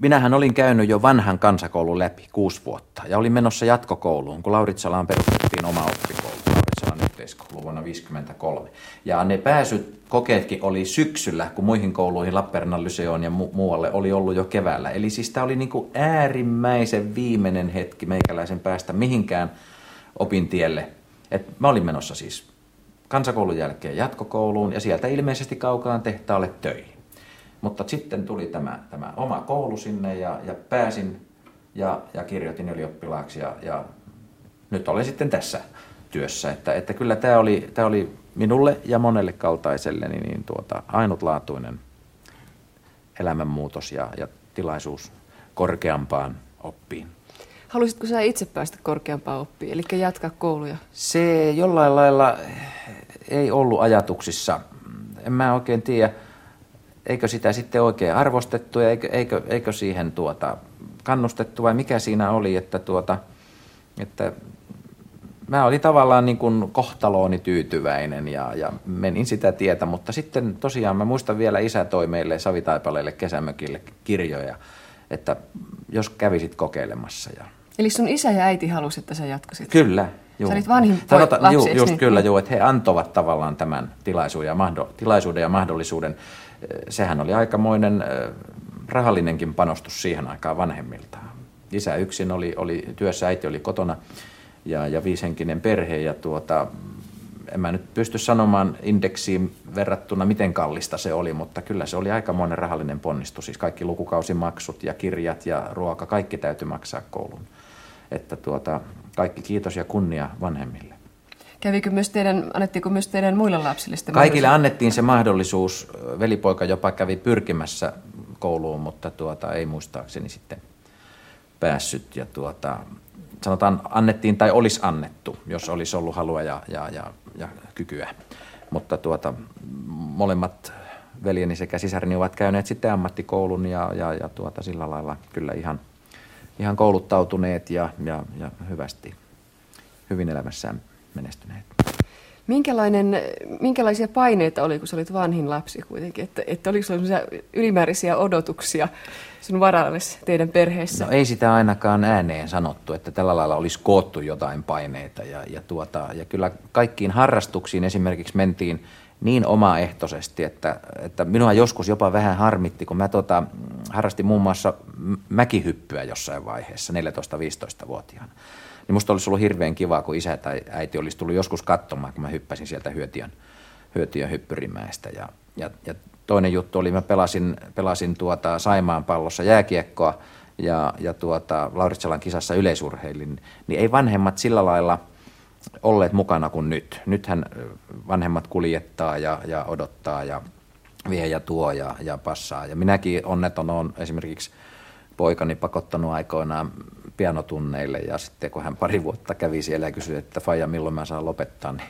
minähän olin käynyt jo vanhan kansakoulun läpi kuusi vuotta ja olin menossa jatkokouluun, kun Lauritsalaan perustettiin oma oppikoulu, Lauritsalan yhteiskoulu vuonna 1953. Ja ne pääsyt kokeetkin oli syksyllä, kun muihin kouluihin, Lappeenrannan Lyseoon ja mu- muualle oli ollut jo keväällä. Eli siis tämä oli niin kuin äärimmäisen viimeinen hetki meikäläisen päästä mihinkään opintielle. Et mä olin menossa siis kansakoulun jälkeen jatkokouluun ja sieltä ilmeisesti kaukaan tehtaalle töihin. Mutta sitten tuli tämä, tämä oma koulu sinne ja, ja pääsin ja, ja kirjoitin ylioppilaaksi ja, ja nyt olen sitten tässä työssä. Että, että kyllä tämä oli, tämä oli minulle ja monelle kaltaiselle niin, niin tuota, ainutlaatuinen elämänmuutos ja, ja tilaisuus korkeampaan oppiin. Haluaisitko sä itse päästä korkeampaan oppiin, eli jatkaa kouluja? Se jollain lailla ei ollut ajatuksissa. En mä oikein tiedä eikö sitä sitten oikein arvostettu ja eikö, eikö, eikö siihen tuota kannustettu vai mikä siinä oli, että, tuota, että mä olin tavallaan niin kuin kohtalooni tyytyväinen ja, ja menin sitä tietä, mutta sitten tosiaan mä muistan vielä isä toi meille Savitaipaleelle kesämökille kirjoja, että jos kävisit kokeilemassa. Ja... Eli sun isä ja äiti halusi, että sä jatkasit? Kyllä. Juu. Sä olit vanhin Sanota, lapsi, juu, just niin? kyllä, juu, että he antoivat tavallaan tämän tilaisuuden ja, tilaisuuden ja mahdollisuuden sehän oli aikamoinen rahallinenkin panostus siihen aikaan vanhemmiltaan. Isä yksin oli, oli työssä, äiti oli kotona ja, ja viishenkinen perhe ja tuota, en mä nyt pysty sanomaan indeksiin verrattuna, miten kallista se oli, mutta kyllä se oli aikamoinen rahallinen ponnistus. Siis kaikki lukukausimaksut ja kirjat ja ruoka, kaikki täytyy maksaa kouluun. Että tuota, kaikki kiitos ja kunnia vanhemmille. Kävikö myös teidän, annettiinko myös teidän muille lapsille sitä Kaikille annettiin se mahdollisuus. Velipoika jopa kävi pyrkimässä kouluun, mutta tuota, ei muistaakseni sitten päässyt. Ja tuota, sanotaan annettiin tai olisi annettu, jos olisi ollut halua ja, ja, ja, ja kykyä. Mutta tuota, molemmat veljeni sekä sisarini ovat käyneet sitten ammattikoulun ja, ja, ja tuota, sillä lailla kyllä ihan, ihan kouluttautuneet ja, ja, ja hyvästi hyvin elämässään menestyneet. Minkälainen, minkälaisia paineita oli, kun sä olit vanhin lapsi kuitenkin? Että, että oliko sinulla ylimääräisiä odotuksia sinun varallesi teidän perheessä? No ei sitä ainakaan ääneen sanottu, että tällä lailla olisi koottu jotain paineita. Ja, ja, tuota, ja kyllä kaikkiin harrastuksiin esimerkiksi mentiin niin omaehtoisesti, että, että minua joskus jopa vähän harmitti, kun mä tota, harrastin muun muassa mäkihyppyä jossain vaiheessa 14-15-vuotiaana. Niin musta olisi ollut hirveän kiva, kun isä tai äiti olisi tullut joskus katsomaan, kun mä hyppäsin sieltä hyötiön, hyötiön hyppyrimäestä. Ja, ja, ja toinen juttu oli, mä pelasin, pelasin tuota Saimaan pallossa jääkiekkoa ja, ja tuota, Lauritsalan kisassa yleisurheilin, niin ei vanhemmat sillä lailla olleet mukana kuin nyt. Nythän vanhemmat kuljettaa ja, ja odottaa ja vie ja tuo ja, ja passaa. Ja minäkin onneton on esimerkiksi poikani pakottanut aikoinaan pianotunneille ja sitten kun hän pari vuotta kävi siellä ja kysyi, että Faija milloin mä saan lopettaa, niin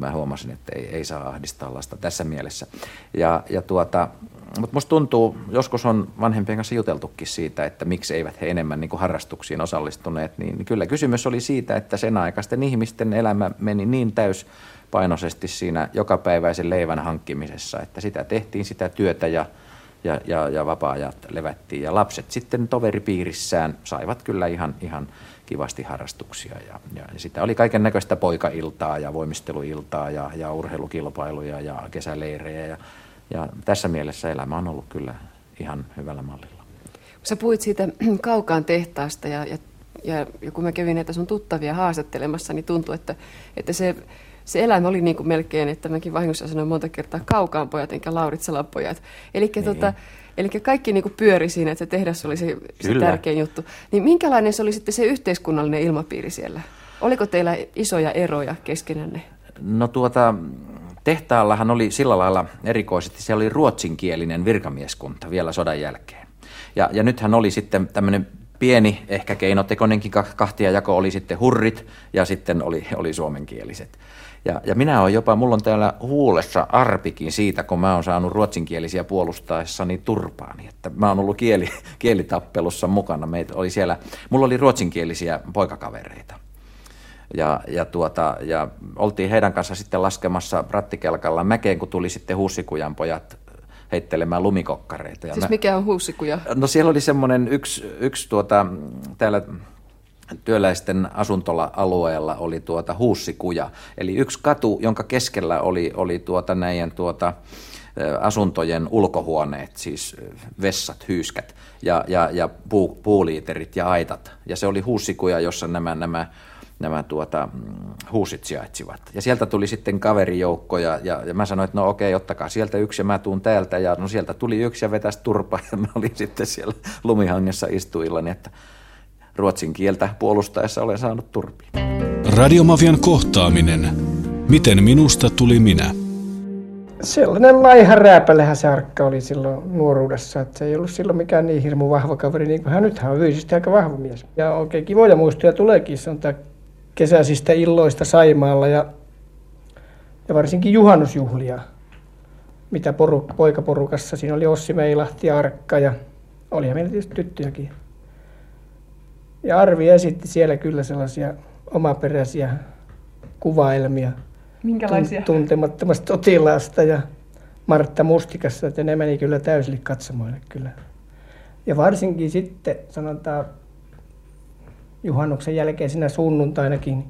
mä huomasin, että ei, ei saa ahdistaa lasta tässä mielessä. Ja, ja tuota, mutta musta tuntuu, joskus on vanhempien kanssa juteltukin siitä, että miksi eivät he enemmän niin harrastuksiin osallistuneet, niin kyllä kysymys oli siitä, että sen aikaisten ihmisten elämä meni niin täyspainoisesti siinä jokapäiväisen leivän hankkimisessa, että sitä tehtiin sitä työtä ja ja, ja, ja vapaa-ajat levättiin. Ja lapset sitten toveripiirissään saivat kyllä ihan, ihan kivasti harrastuksia. Ja, ja, sitä oli kaiken näköistä poikailtaa ja voimisteluiltaa ja, ja urheilukilpailuja ja kesäleirejä. Ja, ja tässä mielessä elämä on ollut kyllä ihan hyvällä mallilla. Sä puhuit siitä kaukaan tehtaasta ja, ja, ja kun mä kävin näitä sun tuttavia haastattelemassa, niin tuntui, että, että se se elämä oli niin kuin melkein, että mäkin vahingossa sanoin monta kertaa kaukaan pojat enkä Lauritsalan pojat. Eli niin. tota, Eli kaikki niin kuin pyöri siinä, että se tehdas oli se, se tärkein juttu. Niin minkälainen se oli sitten se yhteiskunnallinen ilmapiiri siellä? Oliko teillä isoja eroja keskenänne? No tuota, tehtaallahan oli sillä lailla erikoisesti, se oli ruotsinkielinen virkamieskunta vielä sodan jälkeen. Ja, ja nythän oli sitten tämmöinen pieni, ehkä keinotekoinenkin kahtiajako oli sitten hurrit ja sitten oli, oli suomenkieliset. Ja, ja minä olen jopa, mulla on täällä huulessa arpikin siitä, kun mä oon saanut ruotsinkielisiä puolustaessani turpaani. Että mä oon ollut kieli, kielitappelussa mukana. Meitä oli siellä, mulla oli ruotsinkielisiä poikakavereita. Ja, ja, tuota, ja oltiin heidän kanssa sitten laskemassa rattikelkalla mäkeen, kun tuli sitten Hussikujan pojat heittelemään lumikokkareita. Ja siis mä, mikä on Hussikuja? No siellä oli semmoinen yksi, yksi tuota, täällä työläisten asuntola-alueella oli tuota huussikuja. Eli yksi katu, jonka keskellä oli, oli tuota näiden tuota, asuntojen ulkohuoneet, siis vessat, hyyskät ja, ja, ja puu, puuliiterit ja aitat. Ja se oli huussikuja, jossa nämä, nämä nämä tuota, huusit sijaitsivat. Ja sieltä tuli sitten kaverijoukko ja, ja, ja mä sanoin, että no okei, ottakaa sieltä yksi ja mä tuun täältä. Ja no sieltä tuli yksi ja vetäisi turpa ja mä olin sitten siellä lumihangessa istuillani, että ruotsin kieltä puolustaessa olen saanut turpiin. Radiomafian kohtaaminen. Miten minusta tuli minä? Sellainen laiha rääpälehän se arkka oli silloin nuoruudessa, että se ei ollut silloin mikään niin hirmu vahva kaveri, niin kuin hän nythän on fyysisesti aika vahva mies. Ja oikein kivoja muistoja tuleekin, se on tämä kesäisistä illoista Saimaalla ja, ja varsinkin juhannusjuhlia, mitä poruk, poikaporukassa. Siinä oli Ossi Meilahti ja Arkka ja olihan meillä tietysti tyttöjäkin. Ja Arvi esitti siellä kyllä sellaisia omaperäisiä kuvaelmia. Minkälaisia? Tuntemattomasta sotilaasta ja Martta Mustikassa, että ne meni kyllä täysille katsomoille kyllä. Ja varsinkin sitten sanotaan juhannuksen jälkeisenä sunnuntainakin,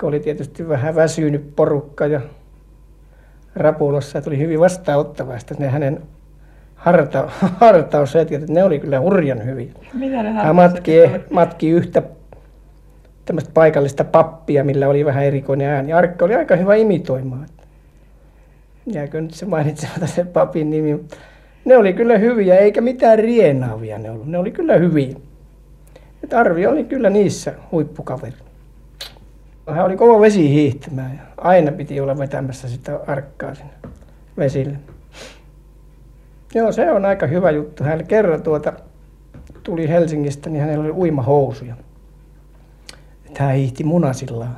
kun oli tietysti vähän väsynyt porukka ja Rapulassa tuli hyvin vastaanottavaista ne hänen harta, hartaushetket, että ne oli kyllä hurjan hyviä. Mitä ne Hän matki, matki yhtä tämmöistä paikallista pappia, millä oli vähän erikoinen ääni. Arkka oli aika hyvä imitoimaan. Jääkö nyt se mainitsematta se papin nimi. Ne oli kyllä hyviä, eikä mitään rienaavia ne ollut. Ne oli kyllä hyviä. Et Arvi oli kyllä niissä huippukaveri. Hän oli kova vesi hiihtämään ja aina piti olla vetämässä sitä arkkaa sinne vesille. Joo, se on aika hyvä juttu. Hän kerran tuota, tuli Helsingistä, niin hänellä oli uimahousuja. Että hän hiihti munasillaan.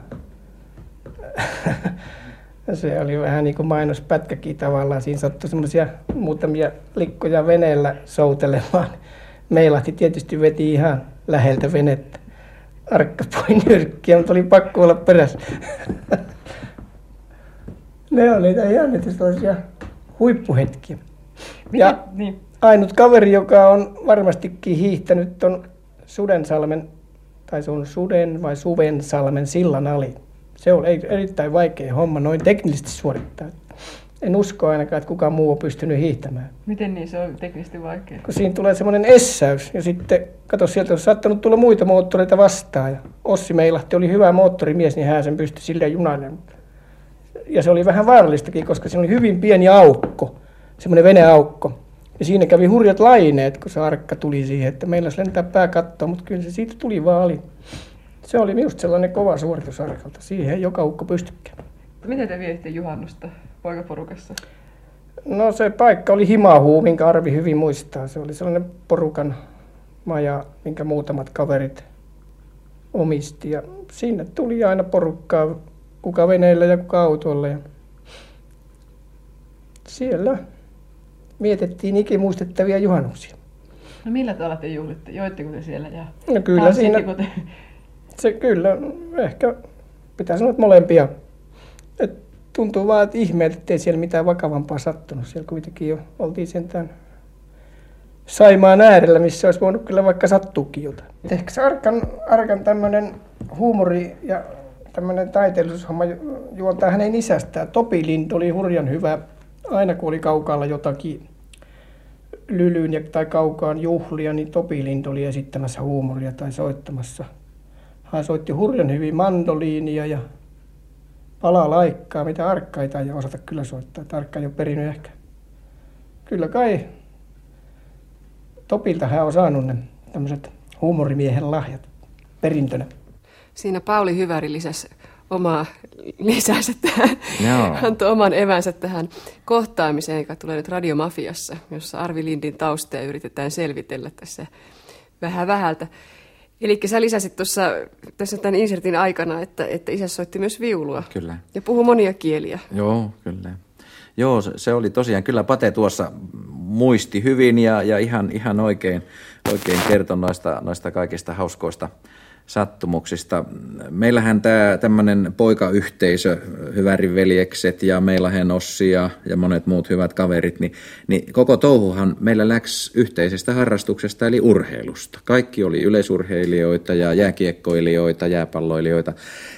se oli vähän niin kuin mainospätkäkin tavallaan. Siinä sattui semmoisia muutamia likkoja veneellä soutelemaan. Meilahti tietysti veti ihan läheltä venettä. Arkka poi nyrkkiä, mutta oli pakko olla perässä. ne on niitä ihan niitä sellaisia huippuhetkiä. Mitä? Ja niin. ainut kaveri, joka on varmastikin hiihtänyt on Sudensalmen, tai se on Suden vai Suvensalmen sillan ali. Se on erittäin vaikea homma noin teknisesti suorittaa en usko ainakaan, että kukaan muu on pystynyt hiihtämään. Miten niin se on teknisesti vaikea? Kun siinä tulee semmoinen essäys ja sitten, kato sieltä on saattanut tulla muita moottoreita vastaan. Ja Ossi Meilahti oli hyvä moottorimies, niin hän sen pystyi silleen junailemaan. Ja se oli vähän vaarallistakin, koska siinä oli hyvin pieni aukko, semmoinen veneaukko. Ja siinä kävi hurjat laineet, kun se arkka tuli siihen, että meillä lentää pää kattoa, mutta kyllä se siitä tuli vaali. Se oli minusta sellainen kova suoritus arkalta. Siihen ei joka ukko pystykään. Miten te vietitte juhannusta? Poikaporukassa? No se paikka oli Himahuu, minkä Arvi hyvin muistaa. Se oli sellainen porukan maja, minkä muutamat kaverit omisti. Ja sinne tuli aina porukkaa, kuka veneillä ja kuka autolla. Ja siellä vietettiin ikimuistettavia juhannuksia. No millä tavalla te juhlitte? Joitteko te siellä? Ja no kyllä siinä, te... se kyllä, ehkä pitää sanoa, että molempia. Tuntuu vaan, että ihmeeltä, ettei siellä mitään vakavampaa sattunut. Siellä kuitenkin jo oltiin sentään Saimaan äärellä, missä olisi voinut kyllä vaikka sattuukin jotain. Ehkä se Arkan, Arkan tämmöinen huumori ja tämmöinen taiteellisuushomma juontaa hänen isästään. Topi Lind oli hurjan hyvä, aina kun oli kaukaalla jotakin lylyyn tai kaukaan juhlia, niin Topi Lind oli esittämässä huumoria tai soittamassa. Hän soitti hurjan hyvin mandoliinia ja palaa laikkaa, mitä arkkaita ei osata kyllä soittaa. Tarkka ei ole perinyt ehkä. Kyllä kai Topilta hän on saanut ne tämmöiset huumorimiehen lahjat perintönä. Siinä Pauli Hyväri lisäsi omaa lisänsä tähän, no. antoi oman evänsä tähän kohtaamiseen, joka tulee nyt Radiomafiassa, jossa Arvi Lindin taustoja yritetään selvitellä tässä vähän vähältä. Eli sä lisäsit tuossa tässä tämän insertin aikana, että, että isä soitti myös viulua. Kyllä. Ja puhui monia kieliä. Joo, kyllä. Joo, se oli tosiaan, kyllä Pate tuossa muisti hyvin ja, ja ihan, ihan oikein, oikein kertoi noista, noista kaikista hauskoista sattumuksista. Meillähän tämä tämmöinen poikayhteisö, Hyväriveljekset ja Meilahen Ossi ja, ja monet muut hyvät kaverit, niin, niin koko touhuhan meillä läks yhteisestä harrastuksesta eli urheilusta. Kaikki oli yleisurheilijoita ja jääkiekkoilijoita, jääpalloilijoita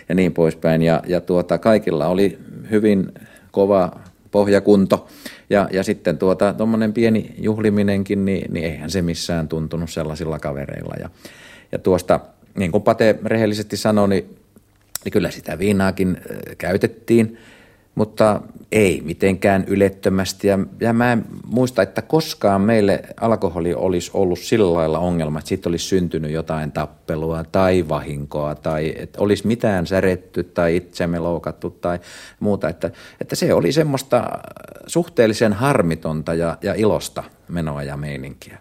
ja niin poispäin. Ja, ja tuota, kaikilla oli hyvin kova pohjakunto. Ja, ja sitten tuota, tuommoinen pieni juhliminenkin, niin, niin eihän se missään tuntunut sellaisilla kavereilla. Ja, ja tuosta niin kuin Pate rehellisesti sanoi, niin, niin kyllä sitä viinaakin käytettiin, mutta ei mitenkään ylettömästi. Ja, ja mä en muista, että koskaan meille alkoholi olisi ollut sillä lailla ongelma, että siitä olisi syntynyt jotain tappelua tai vahinkoa tai että olisi mitään säretty tai itsemme loukattu tai muuta. Että, että se oli semmoista suhteellisen harmitonta ja, ja ilosta menoa ja meininkiä.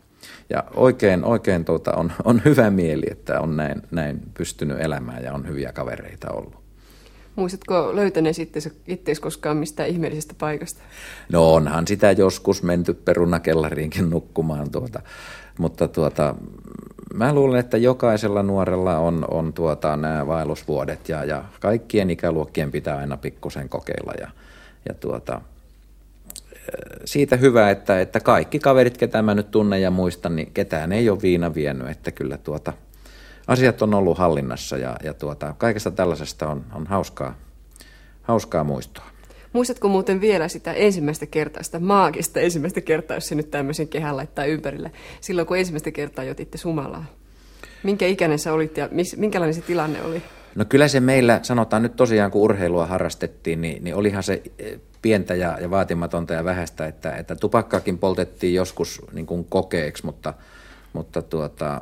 Ja oikein, oikein tuota, on, on hyvä mieli, että on näin, näin pystynyt elämään ja on hyviä kavereita ollut. Muistatko löytäneet itseäsi koskaan mistään ihmeellisestä paikasta? No onhan sitä joskus menty perunakellariinkin nukkumaan, tuota, mutta tuota, mä luulen, että jokaisella nuorella on, on tuota, nämä vaellusvuodet ja, ja kaikkien ikäluokkien pitää aina pikkusen kokeilla ja, ja tuota, siitä hyvä, että, että kaikki kaverit, ketä mä nyt tunnen ja muistan, niin ketään ei ole viina vienyt, että kyllä tuota, asiat on ollut hallinnassa ja, ja tuota, kaikesta tällaisesta on, on hauskaa, hauskaa muistoa. Muistatko muuten vielä sitä ensimmäistä kertaa, sitä maagista ensimmäistä kertaa, jos se nyt tämmöisen kehän laittaa ympärille, silloin kun ensimmäistä kertaa jotitte sumalaa? Minkä ikäinen sä olit ja minkälainen se tilanne oli? No kyllä se meillä, sanotaan nyt tosiaan kun urheilua harrastettiin, niin, niin olihan se eh, pientä ja, ja vaatimatonta ja vähäistä, että, että tupakkaakin poltettiin joskus niin kuin kokeeksi, mutta, mutta tuota,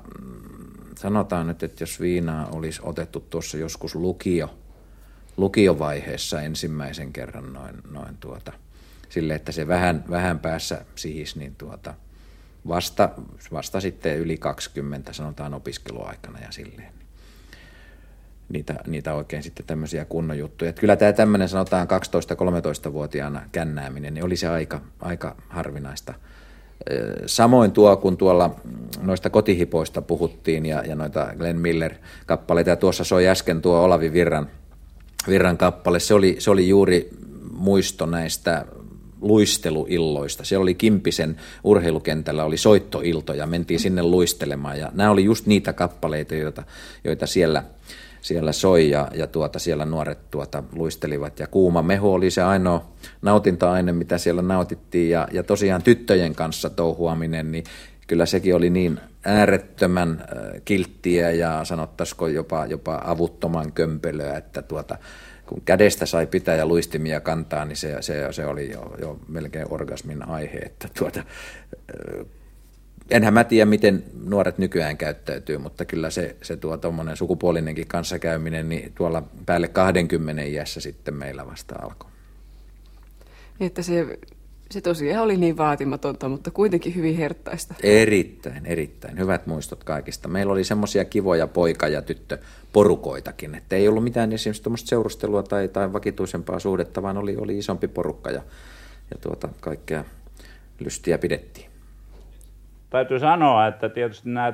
sanotaan nyt, että jos viinaa olisi otettu tuossa joskus lukio, lukiovaiheessa ensimmäisen kerran noin, noin tuota, sille, että se vähän, vähän päässä sihis, niin tuota, vasta, vasta sitten yli 20, sanotaan opiskeluaikana ja silleen niitä, niitä oikein sitten tämmöisiä kunnon juttuja. Että kyllä tämä tämmöinen sanotaan 12-13-vuotiaana kännääminen, niin oli se aika, aika harvinaista. Samoin tuo, kun tuolla noista kotihipoista puhuttiin ja, ja noita Glenn Miller-kappaleita, ja tuossa soi äsken tuo Olavi Virran, Virran kappale, se oli, se oli juuri muisto näistä luisteluilloista. Siellä oli Kimpisen urheilukentällä oli soittoiltoja, mentiin sinne luistelemaan ja nämä oli just niitä kappaleita, joita, joita siellä – siellä soi ja, ja tuota, siellä nuoret tuota, luistelivat. Ja kuuma mehu oli se ainoa nautinta-aine, mitä siellä nautittiin. Ja, ja tosiaan tyttöjen kanssa touhuaminen, niin kyllä sekin oli niin äärettömän kilttiä ja sanottaisiko jopa, jopa avuttoman kömpelöä, että tuota, kun kädestä sai pitää ja luistimia kantaa, niin se, se, se oli jo, jo melkein orgasmin aihe, että tuota, enhän mä tiedä, miten nuoret nykyään käyttäytyy, mutta kyllä se, se tuo tuommoinen sukupuolinenkin kanssakäyminen, niin tuolla päälle 20 iässä sitten meillä vasta alkoi. Että se, se tosiaan oli niin vaatimatonta, mutta kuitenkin hyvin herttaista. Erittäin, erittäin. Hyvät muistot kaikista. Meillä oli semmoisia kivoja poika- ja tyttöporukoitakin, että ei ollut mitään esimerkiksi tuommoista seurustelua tai, tai vakituisempaa suhdetta, vaan oli, oli isompi porukka ja, ja tuota, kaikkea lystiä pidettiin täytyy sanoa, että tietysti nämä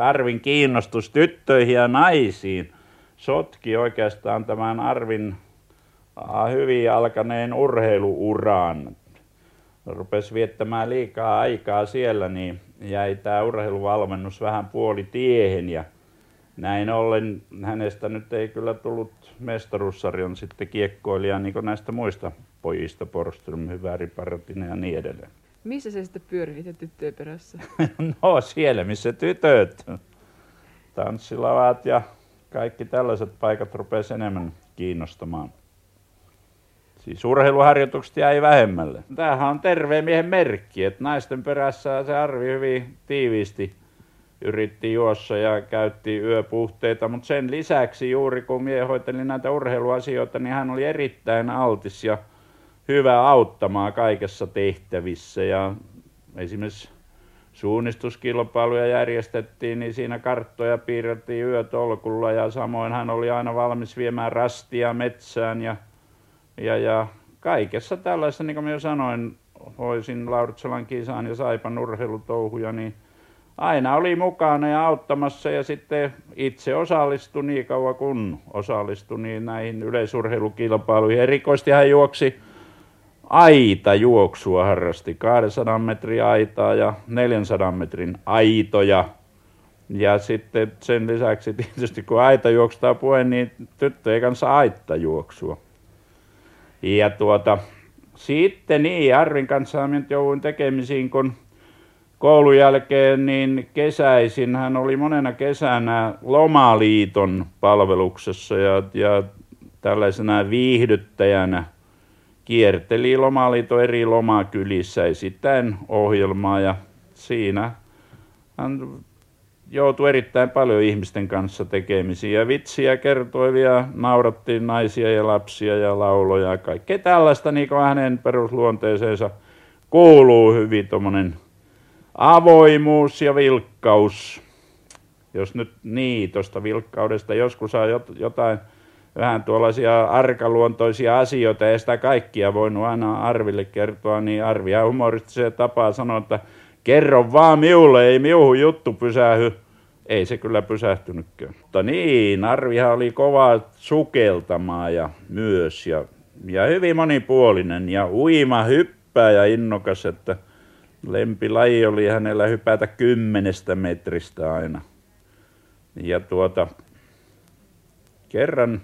Arvin kiinnostus tyttöihin ja naisiin sotki oikeastaan tämän Arvin hyvin alkaneen urheiluuraan. Rupesi viettämään liikaa aikaa siellä, niin jäi tämä urheiluvalmennus vähän puoli tiehen ja näin ollen hänestä nyt ei kyllä tullut mestaruussarjan sitten kiekkoilija niin kuin näistä muista pojista, Porström, Hyväri, Paratinen ja niin edelleen. Missä se sitten pyöri niitä tyttöjen perässä? no siellä, missä tytöt. Tanssilavat ja kaikki tällaiset paikat rupesi enemmän kiinnostamaan. Siis urheiluharjoitukset jäi vähemmälle. Tämähän on terveen miehen merkki, että naisten perässä se arvi hyvin tiiviisti yritti juossa ja käytti yöpuhteita, mutta sen lisäksi juuri kun mie hoiteli näitä urheiluasioita, niin hän oli erittäin altis ja hyvä auttamaan kaikessa tehtävissä ja esimerkiksi suunnistuskilpailuja järjestettiin, niin siinä karttoja piirrettiin yötolkulla ja samoin hän oli aina valmis viemään rastia metsään ja, ja, ja kaikessa tällaisessa, niin kuin minä sanoin, hoisin Lauritsalan kisaan ja Saipan urheilutouhuja, niin aina oli mukana ja auttamassa ja sitten itse osallistui niin kauan kun osallistui niin näihin yleisurheilukilpailuihin. Erikoisesti hän juoksi aita juoksua harrasti, 200 metrin aitaa ja 400 metrin aitoja. Ja sitten sen lisäksi tietysti kun aita juokstaa puheen, niin tyttöjen kanssa aitta juoksua. Ja tuota, sitten niin, Arvin kanssa minä jouduin tekemisiin, kun koulun jälkeen niin kesäisin hän oli monena kesänä Lomaliiton palveluksessa ja, ja tällaisena viihdyttäjänä kierteli Lomaliiton eri lomakylissä esittäen ohjelmaa ja siinä hän joutui erittäin paljon ihmisten kanssa tekemisiin ja vitsiä kertoi ja naurattiin naisia ja lapsia ja lauloja ja kaikkea tällaista, niin kuin hänen perusluonteeseensa kuuluu hyvin tuommoinen avoimuus ja vilkkaus. Jos nyt niin, tuosta vilkkaudesta joskus saa jotain vähän tuollaisia arkaluontoisia asioita, ja sitä kaikkia voinut aina Arville kertoa, niin Arvia humoristiseen tapaa sanoa, että kerro vaan miulle, ei miuhu juttu pysähy. Ei se kyllä pysähtynytkään. Mutta niin, Arvihan oli kova sukeltamaan ja myös ja, ja hyvin monipuolinen ja uima hyppää ja innokas, että lempilaji oli hänellä hypätä kymmenestä metristä aina. Ja tuota, kerran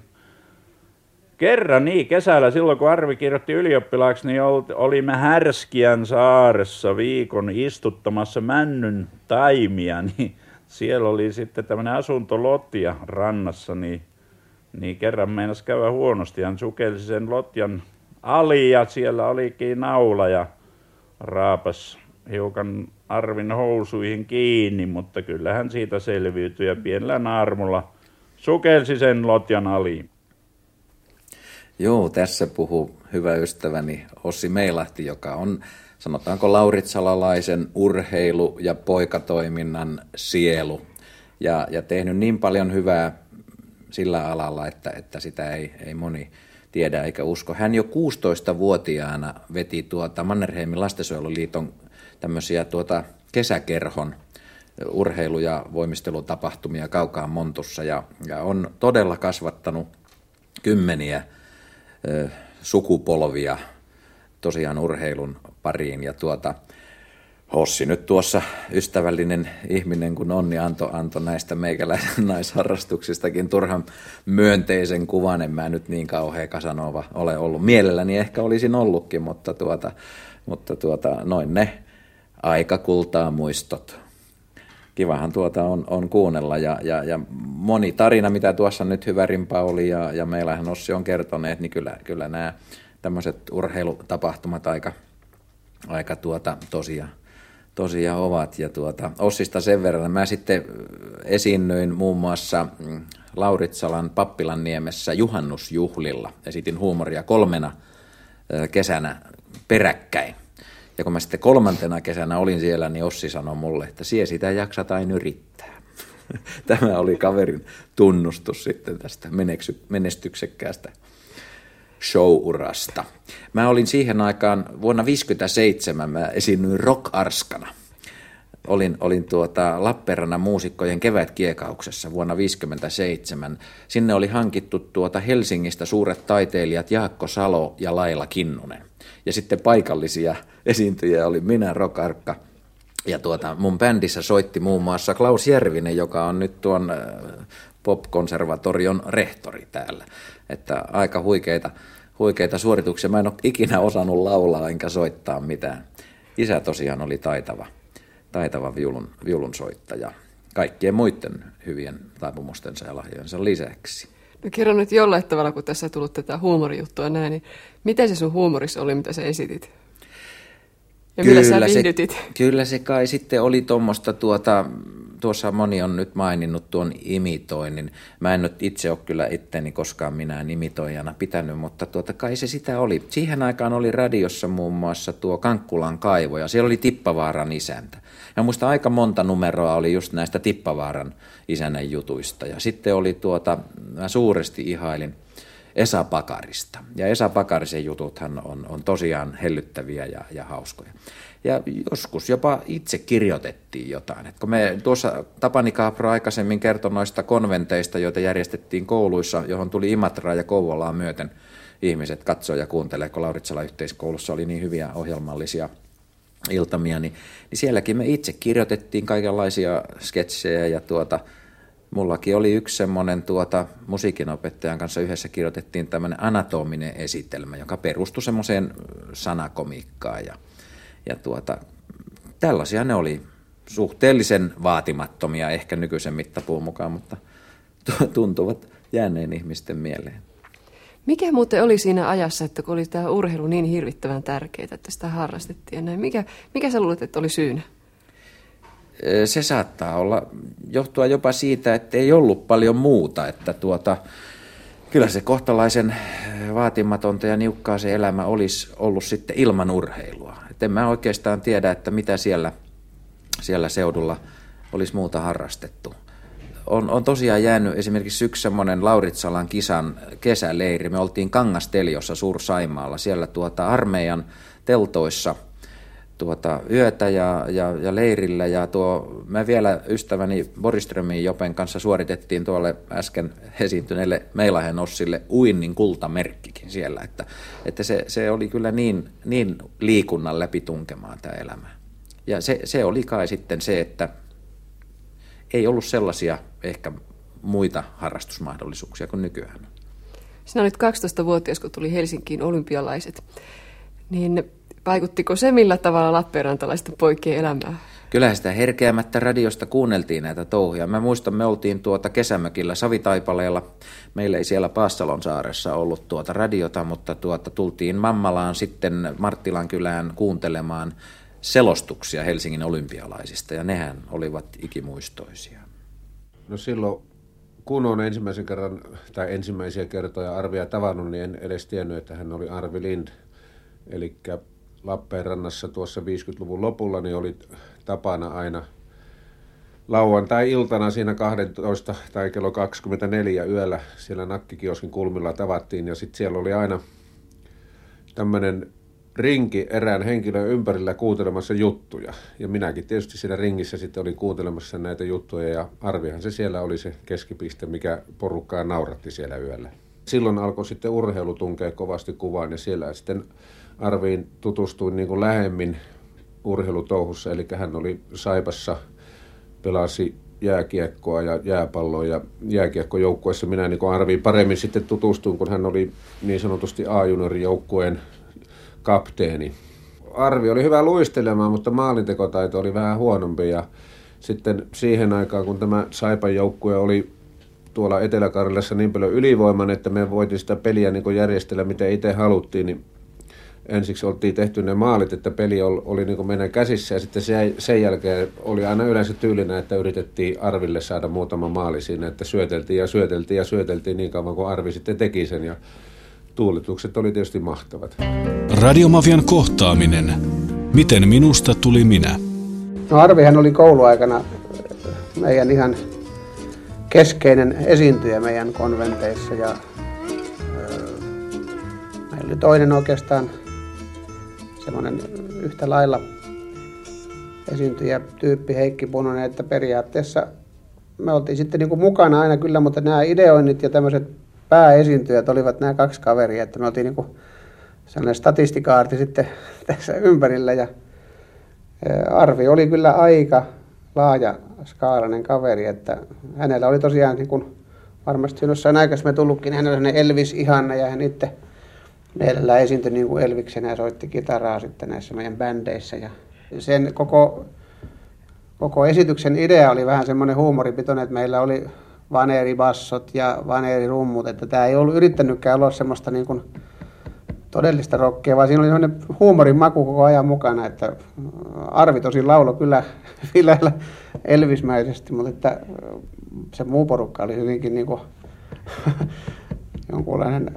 Kerran niin, kesällä silloin kun Arvi kirjoitti ylioppilaaksi, niin olimme Härskiän saaressa viikon istuttamassa männyn taimia, niin siellä oli sitten tämmöinen asuntolotja rannassa, niin, niin kerran meinas käydä huonosti. Hän sukelsi sen lotjan ali ja siellä olikin naula ja raapas hiukan Arvin housuihin kiinni, mutta kyllähän siitä selviytyi ja pienellä naarmulla sukelsi sen lotjan aliin. Joo, tässä puhuu hyvä ystäväni Ossi Meilahti, joka on sanotaanko lauritsalalaisen urheilu- ja poikatoiminnan sielu. Ja, ja tehnyt niin paljon hyvää sillä alalla, että, että sitä ei, ei moni tiedä eikä usko. Hän jo 16-vuotiaana veti tuota Mannerheimin lastensuojeluliiton tämmöisiä tuota kesäkerhon urheilu- ja voimistelutapahtumia kaukaan Montussa ja, ja on todella kasvattanut kymmeniä sukupolvia tosiaan urheilun pariin. Ja tuota, Hossi nyt tuossa ystävällinen ihminen kun on, niin antoi anto näistä meikäläisen naisharrastuksistakin turhan myönteisen kuvan. En mä nyt niin kauhea kasanova ole ollut. Mielelläni ehkä olisin ollutkin, mutta, tuota, mutta tuota, noin ne aika kultaa muistot kivahan tuota on, on kuunnella ja, ja, ja, moni tarina, mitä tuossa nyt Hyvärin oli ja, ja meillähän Ossi on kertoneet, niin kyllä, kyllä nämä tämmöiset urheilutapahtumat aika, aika tuota, tosia, tosia ovat. Ja tuota, Ossista sen verran, mä sitten esiinnyin muun muassa mm, Lauritsalan Pappilan niemessä juhannusjuhlilla. Esitin huumoria kolmena kesänä peräkkäin. Ja kun mä sitten kolmantena kesänä olin siellä, niin Ossi sanoi mulle, että sie sitä jaksat aina yrittää. Tämä oli kaverin tunnustus sitten tästä menestyksekkäästä showurasta. Mä olin siihen aikaan, vuonna 1957 mä esiinnyin rock-arskana. Olin, olin tuota Lappeenrannan muusikkojen kevätkiekauksessa vuonna 1957. Sinne oli hankittu tuota Helsingistä suuret taiteilijat Jaakko Salo ja Laila Kinnunen. Ja sitten paikallisia esiintyjiä oli minä, Rokarkka. Ja tuota, mun bändissä soitti muun muassa Klaus Järvinen, joka on nyt tuon äh, pop-konservatorion rehtori täällä. Että aika huikeita, huikeita suorituksia. Mä en ole ikinä osannut laulaa enkä soittaa mitään. Isä tosiaan oli taitava, taitava viulun, viulunsoittaja kaikkien muiden hyvien taipumustensa ja lahjojensa lisäksi. No kerro nyt jollain tavalla, kun tässä on tullut tätä huumorijuttua näin, niin mitä se sun huumoris oli, mitä sä esitit? Ja kyllä sä se, kyllä se kai sitten oli tuommoista tuota, tuossa moni on nyt maininnut tuon imitoinnin. Mä en nyt itse ole kyllä itteni koskaan minä imitoijana pitänyt, mutta tuota, kai se sitä oli. Siihen aikaan oli radiossa muun muassa tuo Kankkulan kaivo ja siellä oli Tippavaaran isäntä. Ja muista aika monta numeroa oli just näistä Tippavaaran isännän jutuista. Ja sitten oli tuota, mä suuresti ihailin Esa Pakarista. Ja Esa Pakarisen jututhan on, on tosiaan hellyttäviä ja, ja hauskoja. Ja joskus jopa itse kirjoitettiin jotain. Et kun me tuossa Tapani Kaapro aikaisemmin kertoi noista konventeista, joita järjestettiin kouluissa, johon tuli Imatraa ja Kouvolaa myöten ihmiset katsoo ja kuuntelee, kun Lauritsala yhteiskoulussa oli niin hyviä ohjelmallisia iltamia, niin, niin sielläkin me itse kirjoitettiin kaikenlaisia sketsejä ja tuota, mullakin oli yksi semmoinen tuota, musiikinopettajan kanssa yhdessä kirjoitettiin tämmöinen anatominen esitelmä, joka perustui semmoiseen sanakomiikkaan ja, ja tuota, tällaisia ne oli suhteellisen vaatimattomia ehkä nykyisen mittapuun mukaan, mutta tuntuvat jääneen ihmisten mieleen. Mikä muuten oli siinä ajassa, että kun oli tämä urheilu niin hirvittävän tärkeää, että sitä harrastettiin näin, mikä, mikä sä luulet, että oli syynä? Se saattaa olla, johtua jopa siitä, että ei ollut paljon muuta, että tuota, kyllä se kohtalaisen vaatimatonta ja niukkaa se elämä olisi ollut sitten ilman urheilua. Et en mä oikeastaan tiedä, että mitä siellä, siellä seudulla olisi muuta harrastettu on, on tosiaan jäänyt esimerkiksi yksi semmoinen Lauritsalan kisan kesäleiri. Me oltiin Kangasteljossa Suur-Saimaalla, siellä tuota armeijan teltoissa tuota, yötä ja, ja, ja, leirillä. Ja tuo, me vielä ystäväni Boriströmin Jopen kanssa suoritettiin tuolle äsken esiintyneelle Meilahen Ossille uinnin kultamerkkikin siellä. Että, että se, se oli kyllä niin, niin liikunnan läpi tunkemaan tämä elämä. Ja se, se oli kai sitten se, että ei ollut sellaisia ehkä muita harrastusmahdollisuuksia kuin nykyään. Sinä olit 12-vuotias, kun tuli Helsinkiin olympialaiset. Niin vaikuttiko se millä tavalla Lappeenrantalaisten poikien elämään? Kyllähän sitä herkeämättä radiosta kuunneltiin näitä touhuja. Mä muistan, me oltiin tuota kesämökillä Savitaipaleella. Meillä ei siellä Paassalon saaressa ollut tuota radiota, mutta tuota, tultiin Mammalaan sitten Marttilan kylään kuuntelemaan selostuksia Helsingin olympialaisista, ja nehän olivat ikimuistoisia. No silloin, kun on ensimmäisen kerran tai ensimmäisiä kertoja Arvia tavannut, niin en edes tiennyt, että hän oli Arvi Lind. Eli Lappeenrannassa tuossa 50-luvun lopulla niin oli tapana aina lauantai-iltana siinä 12 tai kello 24 yöllä siellä nakkikioskin kulmilla tavattiin ja sitten siellä oli aina tämmöinen rinki erään henkilön ympärillä kuuntelemassa juttuja. Ja minäkin tietysti siinä ringissä sitten olin kuuntelemassa näitä juttuja ja Arvihan se siellä oli se keskipiste, mikä porukkaa nauratti siellä yöllä. Silloin alkoi sitten urheilu tunkea kovasti kuvaan ja siellä sitten Arviin tutustuin niin kuin lähemmin urheilutouhussa, eli hän oli Saipassa, pelasi jääkiekkoa ja jääpalloa ja jääkiekkojoukkueessa minä niin Arviin paremmin sitten tutustuin, kun hän oli niin sanotusti A-juniorijoukkueen kapteeni. Arvi oli hyvä luistelemaan, mutta maalintekotaito oli vähän huonompi ja sitten siihen aikaan, kun tämä Saipan joukkue oli tuolla Etelä-Karjalassa niin paljon ylivoiman, että me voitiin sitä peliä niin järjestellä miten itse haluttiin, niin ensiksi oltiin tehty ne maalit, että peli oli, oli niin meidän käsissä ja sitten sen, sen jälkeen oli aina yleensä tyylinä, että yritettiin Arville saada muutama maali siinä, että syöteltiin ja syöteltiin ja syöteltiin niin kauan kuin Arvi sitten teki sen ja tuulitukset oli tietysti mahtavat. Radiomafian kohtaaminen. Miten minusta tuli minä? No Arvihan oli kouluaikana meidän ihan keskeinen esiintyjä meidän konventeissa ja meillä oli toinen oikeastaan semmoinen yhtä lailla esiintyjä tyyppi Heikki Punonen, että periaatteessa me oltiin sitten niin kuin mukana aina kyllä, mutta nämä ideoinnit ja tämmöiset pääesiintyjät olivat nämä kaksi kaveria, että me oltiin niin kuin sellainen statistikaarti sitten tässä ympärillä ja Arvi oli kyllä aika laaja skaalainen kaveri, että hänellä oli tosiaan niin kuin varmasti jossain aikaisemmin tullutkin, hänellä oli Elvis ihanna ja hän itse meillä esiintyi niin kuin Elviksenä ja soitti kitaraa sitten näissä meidän bändeissä ja sen koko, koko esityksen idea oli vähän semmoinen huumoripitoinen, että meillä oli vaneeribassot ja vaneerirummut, että tämä ei ollut yrittänytkään olla semmoista niin kuin todellista rokkia, vaan siinä oli sellainen huumorin maku koko ajan mukana, että Arvi tosi laulo kyllä Vilällä elvismäisesti, mutta että se muu porukka oli hyvinkin niin kuin jonkunlainen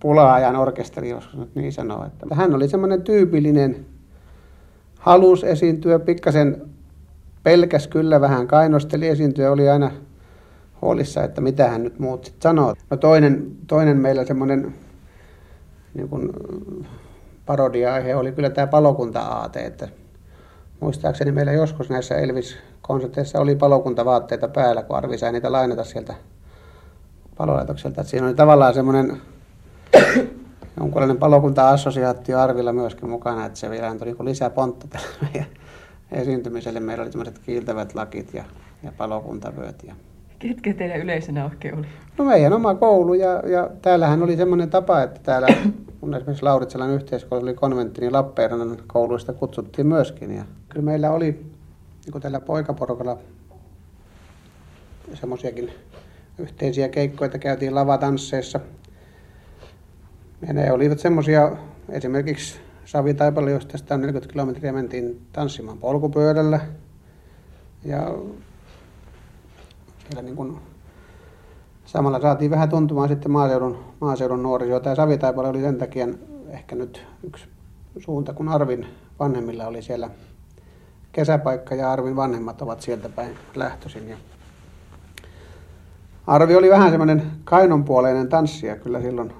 pula-ajan orkesteri, jos nyt niin sanoo. Että hän oli semmoinen tyypillinen, halus esiintyä, pikkasen pelkäs kyllä vähän kainosteli esiintyä, oli aina huolissa, että mitä hän nyt muut sitten sanoo. No toinen, toinen meillä semmoinen niin kuin parodia-aihe oli kyllä tämä palokunta-aate, että muistaakseni meillä joskus näissä Elvis-konserteissa oli palokuntavaatteita päällä, kun Arvi sai niitä lainata sieltä palolaitokselta. Että siinä oli tavallaan semmoinen jonkunlainen palokunta-assosiaatio Arvilla myöskin mukana, että se vielä antoi niin lisää pontta meidän esiintymiselle. Meillä oli semmoiset kiiltävät lakit ja, ja palokuntavyöt. Ja... Ketkä teidän yleisönä oikein oli? No meidän oma koulu ja, ja täällähän oli semmoinen tapa, että täällä kun esimerkiksi Lauritsalan yhteiskoulu oli konventti, niin Lappeenrannan kouluista kutsuttiin myöskin. Ja kyllä meillä oli niin kuin tällä poikaporukalla semmoisiakin yhteisiä keikkoja, että käytiin lavatansseissa. Ja ne olivat semmoisia, esimerkiksi Savitaipale, josta tästä on 40 kilometriä, mentiin tanssimaan polkupyörällä. Ja siellä niin kuin samalla saatiin vähän tuntumaan sitten maaseudun, maaseudun nuorisoa. Tämä Savitaipale oli sen takia ehkä nyt yksi suunta, kun Arvin vanhemmilla oli siellä kesäpaikka ja Arvin vanhemmat ovat sieltä päin lähtöisin. Ja Arvi oli vähän semmoinen kainonpuoleinen tanssija kyllä silloin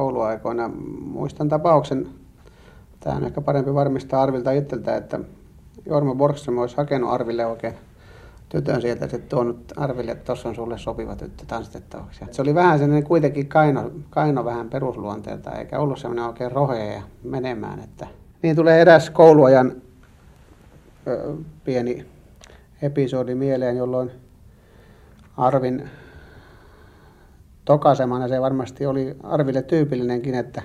kouluaikoina. Muistan tapauksen, tämä on ehkä parempi varmistaa Arvilta itseltä, että Jorma Borgström olisi hakenut Arville oikein tytön sieltä sitten tuonut Arville, että tuossa on sulle sopiva tyttö tanssitettavaksi. Se oli vähän sellainen kuitenkin kaino, kaino vähän perusluonteelta, eikä ollut semmoinen oikein rohea ja menemään. Että... Niin tulee eräs kouluajan ö, pieni episodi mieleen, jolloin Arvin tokasemana se varmasti oli Arville tyypillinenkin, että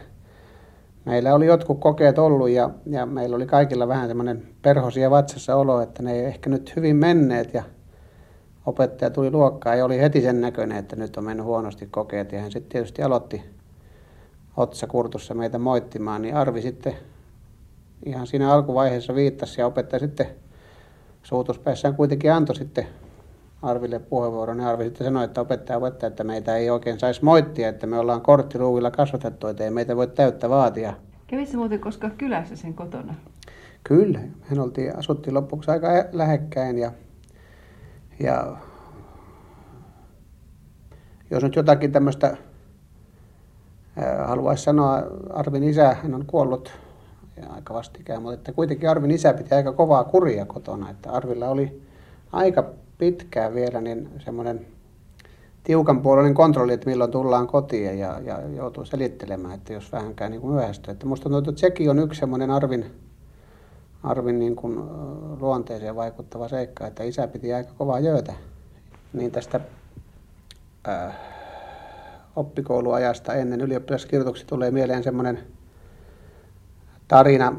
meillä oli jotkut kokeet ollut ja, ja meillä oli kaikilla vähän semmoinen perhosia vatsassa olo, että ne ei ehkä nyt hyvin menneet ja opettaja tuli luokkaan ja oli heti sen näköinen, että nyt on mennyt huonosti kokeet ja hän sitten tietysti aloitti otsa kurtussa meitä moittimaan, niin Arvi sitten ihan siinä alkuvaiheessa viittasi ja opettaja sitten suutuspäissään kuitenkin antoi sitten Arville puheenvuoron. Ja Arvi sitten sanoi, että opettaja opettaja, että meitä ei oikein saisi moittia, että me ollaan korttiruuvilla kasvatettu, että ei meitä voi täyttä vaatia. Kävisi muuten koskaan kylässä sen kotona? Kyllä, hän oltiin, asuttiin lopuksi aika lähekkäin ja, ja jos nyt jotakin tämmöistä haluaisi sanoa, Arvin isä, hän on kuollut ja aika vastikään, mutta että kuitenkin Arvin isä piti aika kovaa kuria kotona, että Arvilla oli aika pitkään vielä niin semmoinen tiukan puolinen kontrolli, että milloin tullaan kotiin ja, ja joutuu selittelemään, että jos vähänkään niin myöhästyy. Että musta tuntuu, että sekin on yksi semmoinen Arvin, Arvin niin kuin luonteeseen vaikuttava seikka, että isä piti aika kovaa jöötä. Niin tästä äh, oppikouluajasta ennen ylioppilaskirjoituksia tulee mieleen semmoinen tarina,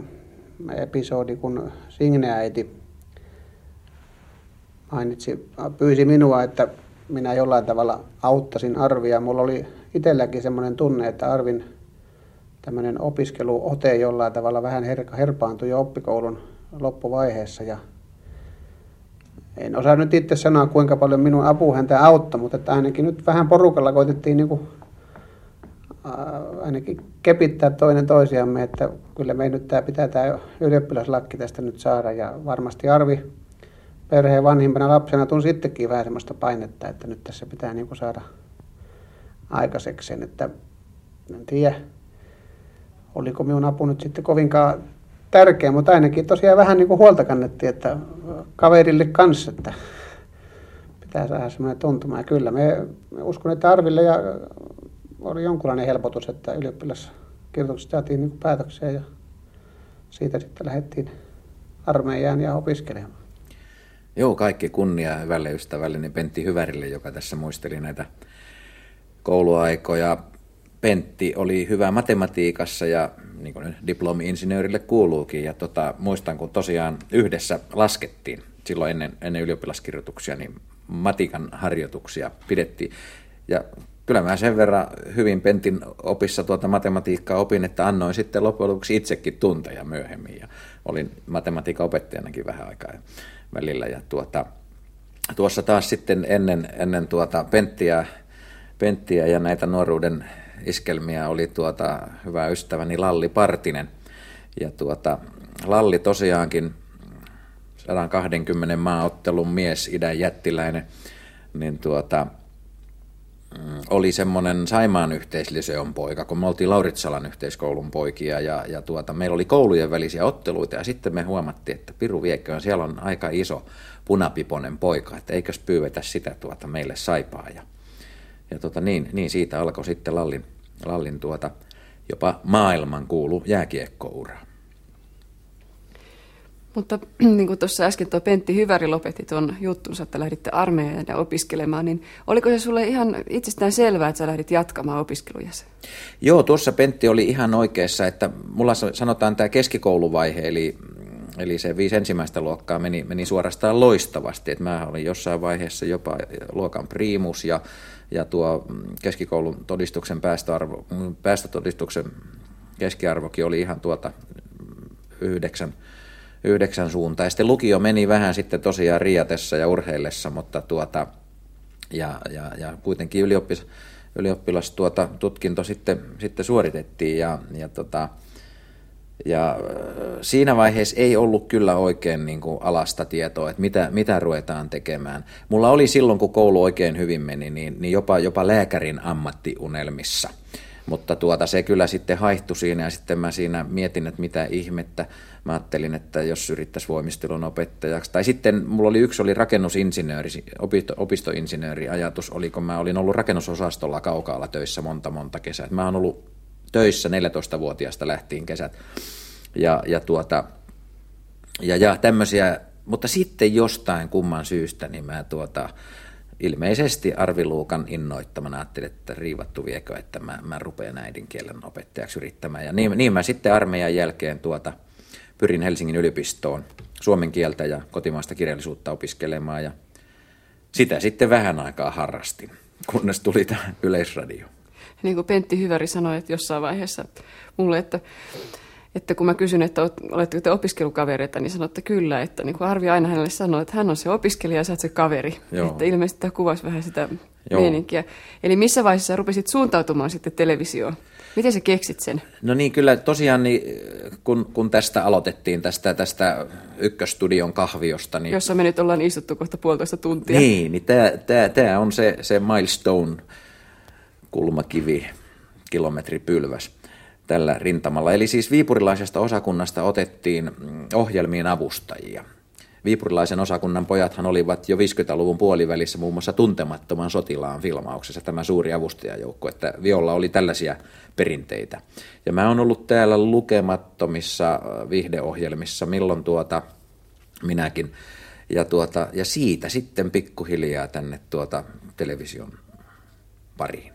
episodi, kun Signe-äiti mainitsi, pyysi minua, että minä jollain tavalla auttasin Arvia. Mulla oli itselläkin semmoinen tunne, että Arvin tämmöinen opiskeluote jollain tavalla vähän her- herpaantui jo oppikoulun loppuvaiheessa ja en osaa nyt itse sanoa, kuinka paljon minun apu häntä auttoi, mutta että ainakin nyt vähän porukalla koitettiin niin kuin, ainakin kepittää toinen toisiamme, että kyllä me nyt tämä pitää tämä ylioppilaslakki tästä nyt saada ja varmasti Arvi perheen vanhimpana lapsena tunsi sittenkin vähän sellaista painetta, että nyt tässä pitää niin kuin saada aikaiseksi sen, että en tiedä, oliko minun apu nyt sitten kovinkaan tärkeä, mutta ainakin tosiaan vähän niin kuin huolta kannettiin, että kaverille kanssa, että pitää saada semmoinen tuntuma. Ja kyllä me, me uskon, että Arville ja oli jonkunlainen helpotus, että ylioppilaskirjoitukset saatiin niin päätökseen ja siitä sitten lähdettiin armeijaan ja opiskelemaan. Joo, kaikki kunnia hyvälle ystävälleni Pentti Hyvärille, joka tässä muisteli näitä kouluaikoja. Pentti oli hyvä matematiikassa ja niin kuin diplomi-insinöörille kuuluukin. Ja tota, muistan, kun tosiaan yhdessä laskettiin silloin ennen, ennen ylioppilaskirjoituksia, niin matikan harjoituksia pidettiin. Ja kyllä mä sen verran hyvin Pentin opissa tuota matematiikkaa opin, että annoin sitten loppujen lopuksi itsekin tunteja myöhemmin ja olin matematiikan opettajanakin vähän aikaa välillä. Ja tuota, tuossa taas sitten ennen, ennen tuota Penttiä, Penttiä ja näitä nuoruuden iskelmiä oli tuota hyvä ystäväni Lalli Partinen. Ja tuota, Lalli tosiaankin 120 maaottelun mies, idän jättiläinen, niin tuota, oli semmoinen Saimaan yhteisliseon poika, kun me oltiin Lauritsalan yhteiskoulun poikia ja, ja tuota, meillä oli koulujen välisiä otteluita ja sitten me huomattiin, että Piru Viekköön, siellä on aika iso punapiponen poika, että eikös pyyvetä sitä tuota meille saipaa ja, ja tuota, niin, niin, siitä alkoi sitten Lallin, Lallin tuota, jopa maailman kuulu jääkiekkoura. Mutta niin kuin tuossa äsken tuo Pentti Hyväri lopetti tuon juttunsa, että lähditte armeijaan ja opiskelemaan, niin oliko se sulle ihan itsestään selvää, että sä lähdit jatkamaan opiskelujasi? Joo, tuossa Pentti oli ihan oikeassa, että mulla sanotaan tämä keskikouluvaihe, eli, eli se viisi ensimmäistä luokkaa meni, meni suorastaan loistavasti. että mä olin jossain vaiheessa jopa luokan priimus ja, ja tuo keskikoulun todistuksen päästötodistuksen keskiarvokin oli ihan tuota yhdeksän yhdeksän sitten lukio meni vähän sitten tosiaan riatessa ja urheillessa, mutta tuota, ja, ja, ja kuitenkin ylioppis, ylioppilas tuota, tutkinto sitten, sitten suoritettiin ja, ja, tota, ja siinä vaiheessa ei ollut kyllä oikein niin kuin alasta tietoa, että mitä, mitä ruvetaan tekemään. Mulla oli silloin, kun koulu oikein hyvin meni, niin, niin jopa, jopa lääkärin ammattiunelmissa. Mutta tuota, se kyllä sitten haihtui siinä ja sitten mä siinä mietin, että mitä ihmettä. Mä ajattelin, että jos yrittäisi voimistelun opettajaksi. Tai sitten mulla oli yksi oli rakennusinsinööri, opisto, opistoinsinööri ajatus oli, kun mä olin ollut rakennusosastolla kaukaalla töissä monta monta kesää. Mä oon ollut töissä 14-vuotiaasta lähtien kesät. Ja, ja, tuota, ja, ja tämmöisiä, mutta sitten jostain kumman syystä, niin mä tuota, ilmeisesti Arviluukan innoittamana ajattelin, että riivattu viekö, että mä, mä rupean äidinkielen opettajaksi yrittämään. Ja niin, niin mä sitten armeijan jälkeen tuota, pyrin Helsingin yliopistoon suomen kieltä ja kotimaista kirjallisuutta opiskelemaan ja sitä sitten vähän aikaa harrastin, kunnes tuli tämä yleisradio. Niin kuin Pentti Hyväri sanoi että jossain vaiheessa mulle, että, että kun mä kysyn, että oletteko te opiskelukavereita, niin sanotte kyllä, että niin kuin Arvi aina hänelle sanoi, että hän on se opiskelija ja sä oot se kaveri. Joo. Että ilmeisesti tämä kuvasi vähän sitä Joo. meininkiä. Eli missä vaiheessa rupesit suuntautumaan sitten televisioon? Miten sä keksit sen? No niin, kyllä tosiaan niin, kun, kun tästä aloitettiin, tästä, tästä ykköstudion kahviosta. Niin, Jossa me nyt ollaan istuttu kohta puolitoista tuntia. Niin, niin tämä, tämä, tämä on se, se milestone kulmakivi, kilometripylväs tällä rintamalla. Eli siis viipurilaisesta osakunnasta otettiin ohjelmiin avustajia – Viipurilaisen osakunnan pojathan olivat jo 50-luvun puolivälissä muun muassa tuntemattoman sotilaan filmauksessa tämä suuri avustajajoukko, että Violla oli tällaisia perinteitä. Ja mä oon ollut täällä lukemattomissa äh, vihdeohjelmissa, milloin tuota minäkin. Ja, tuota, ja siitä sitten pikkuhiljaa tänne tuota television pariin.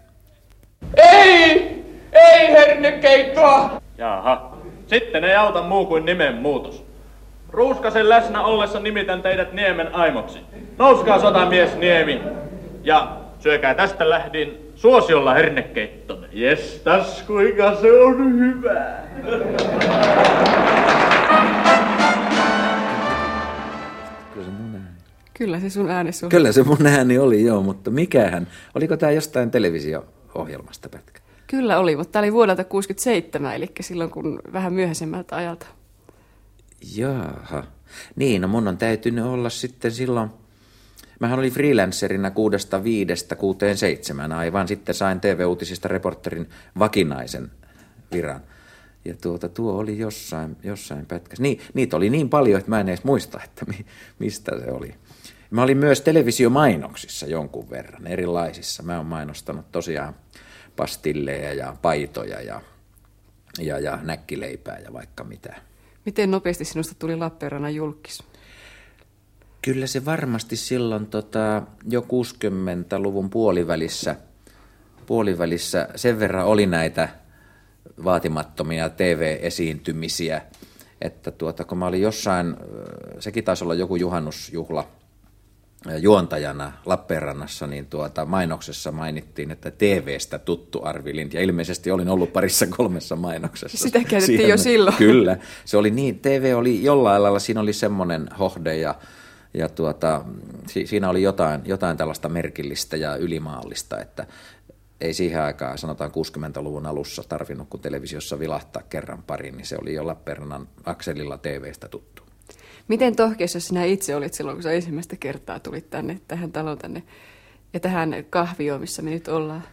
Ei! Ei hernekeittoa! Jaha. Sitten ei auta muu kuin nimenmuutos. Ruuskasen läsnä ollessa nimitän teidät Niemen aimoksi. Nouskaa sotamies Niemi ja syökää tästä lähdin suosiolla hernekeittonne. Jestas, kuinka se on hyvä. Se. Kyllä se sun ääni sun. Kyllä se mun ääni oli, joo, mutta mikähän. Oliko tämä jostain televisio-ohjelmasta pätkä? Kyllä oli, mutta tämä oli vuodelta 67, eli silloin kun vähän myöhäisemmältä ajalta. Jaaha. Niin, no mun on täytynyt olla sitten silloin, mähän olin freelancerina kuudesta viidestä kuuteen seitsemän aivan, sitten sain TV-uutisista reporterin vakinaisen viran. Ja tuota, tuo oli jossain, jossain pätkässä. Niin, niitä oli niin paljon, että mä en edes muista, että mi, mistä se oli. Mä olin myös televisiomainoksissa jonkun verran, erilaisissa. Mä oon mainostanut tosiaan pastilleja ja paitoja ja, ja, ja näkkileipää ja vaikka mitä. Miten nopeasti sinusta tuli Lappeenrannan julkis? Kyllä se varmasti silloin tota, jo 60-luvun puolivälissä, puolivälissä sen verran oli näitä vaatimattomia TV-esiintymisiä, että tuota, kun mä olin jossain, sekin taisi olla joku juhannusjuhla, juontajana Lappeenrannassa, niin tuota mainoksessa mainittiin, että TVstä tuttu Arvi Lind, ja ilmeisesti olin ollut parissa kolmessa mainoksessa. Sitä käytettiin Siihen, jo silloin. Kyllä, se oli niin, TV oli jollain lailla, siinä oli semmoinen hohde ja, ja tuota, si, siinä oli jotain, jotain tällaista merkillistä ja ylimaallista, että ei siihen aikaan, sanotaan 60-luvun alussa, tarvinnut kun televisiossa vilahtaa kerran pari, niin se oli jo Lappeenrannan akselilla TVstä tuttu. Miten tohkeessa sinä itse olit silloin, kun sä ensimmäistä kertaa tulit tänne, tähän taloon tänne ja tähän kahvioon, missä me nyt ollaan?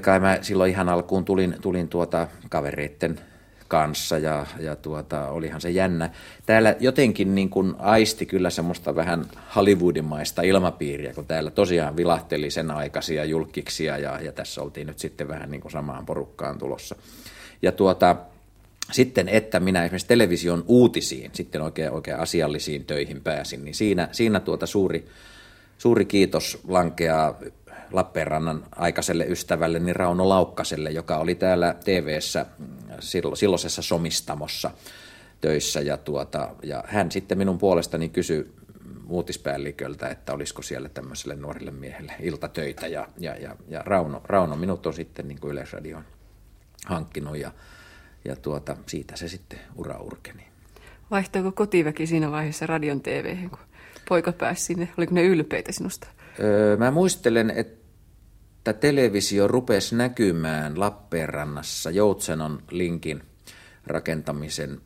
Kai mä silloin ihan alkuun tulin, tulin tuota kavereitten kanssa ja, ja tuota, olihan se jännä. Täällä jotenkin niin kuin aisti kyllä semmoista vähän Hollywoodimaista ilmapiiriä, kun täällä tosiaan vilahteli sen aikaisia julkiksia ja, ja tässä oltiin nyt sitten vähän niin kuin samaan porukkaan tulossa. Ja tuota, sitten, että minä esimerkiksi television uutisiin, sitten oikein, oikein asiallisiin töihin pääsin, niin siinä, siinä tuota suuri, suuri kiitos lankeaa Lappeenrannan aikaiselle ystävälle, niin Rauno Laukkaselle, joka oli täällä TV-ssä mm, silloisessa somistamossa töissä. Ja, tuota, ja hän sitten minun puolestani kysyi uutispäälliköltä, että olisiko siellä tämmöiselle nuorille miehelle iltatöitä. Ja, ja, ja, ja Rauno, Rauno minut on sitten niin kuin Yleisradion hankkinut ja ja tuota, siitä se sitten ura urkeni. Vaihtoiko kotiväki siinä vaiheessa radion tv kun poika pääsi sinne? Oliko ne ylpeitä sinusta? Öö, mä muistelen, että televisio rupesi näkymään Lappeenrannassa Joutsenon linkin rakentamisen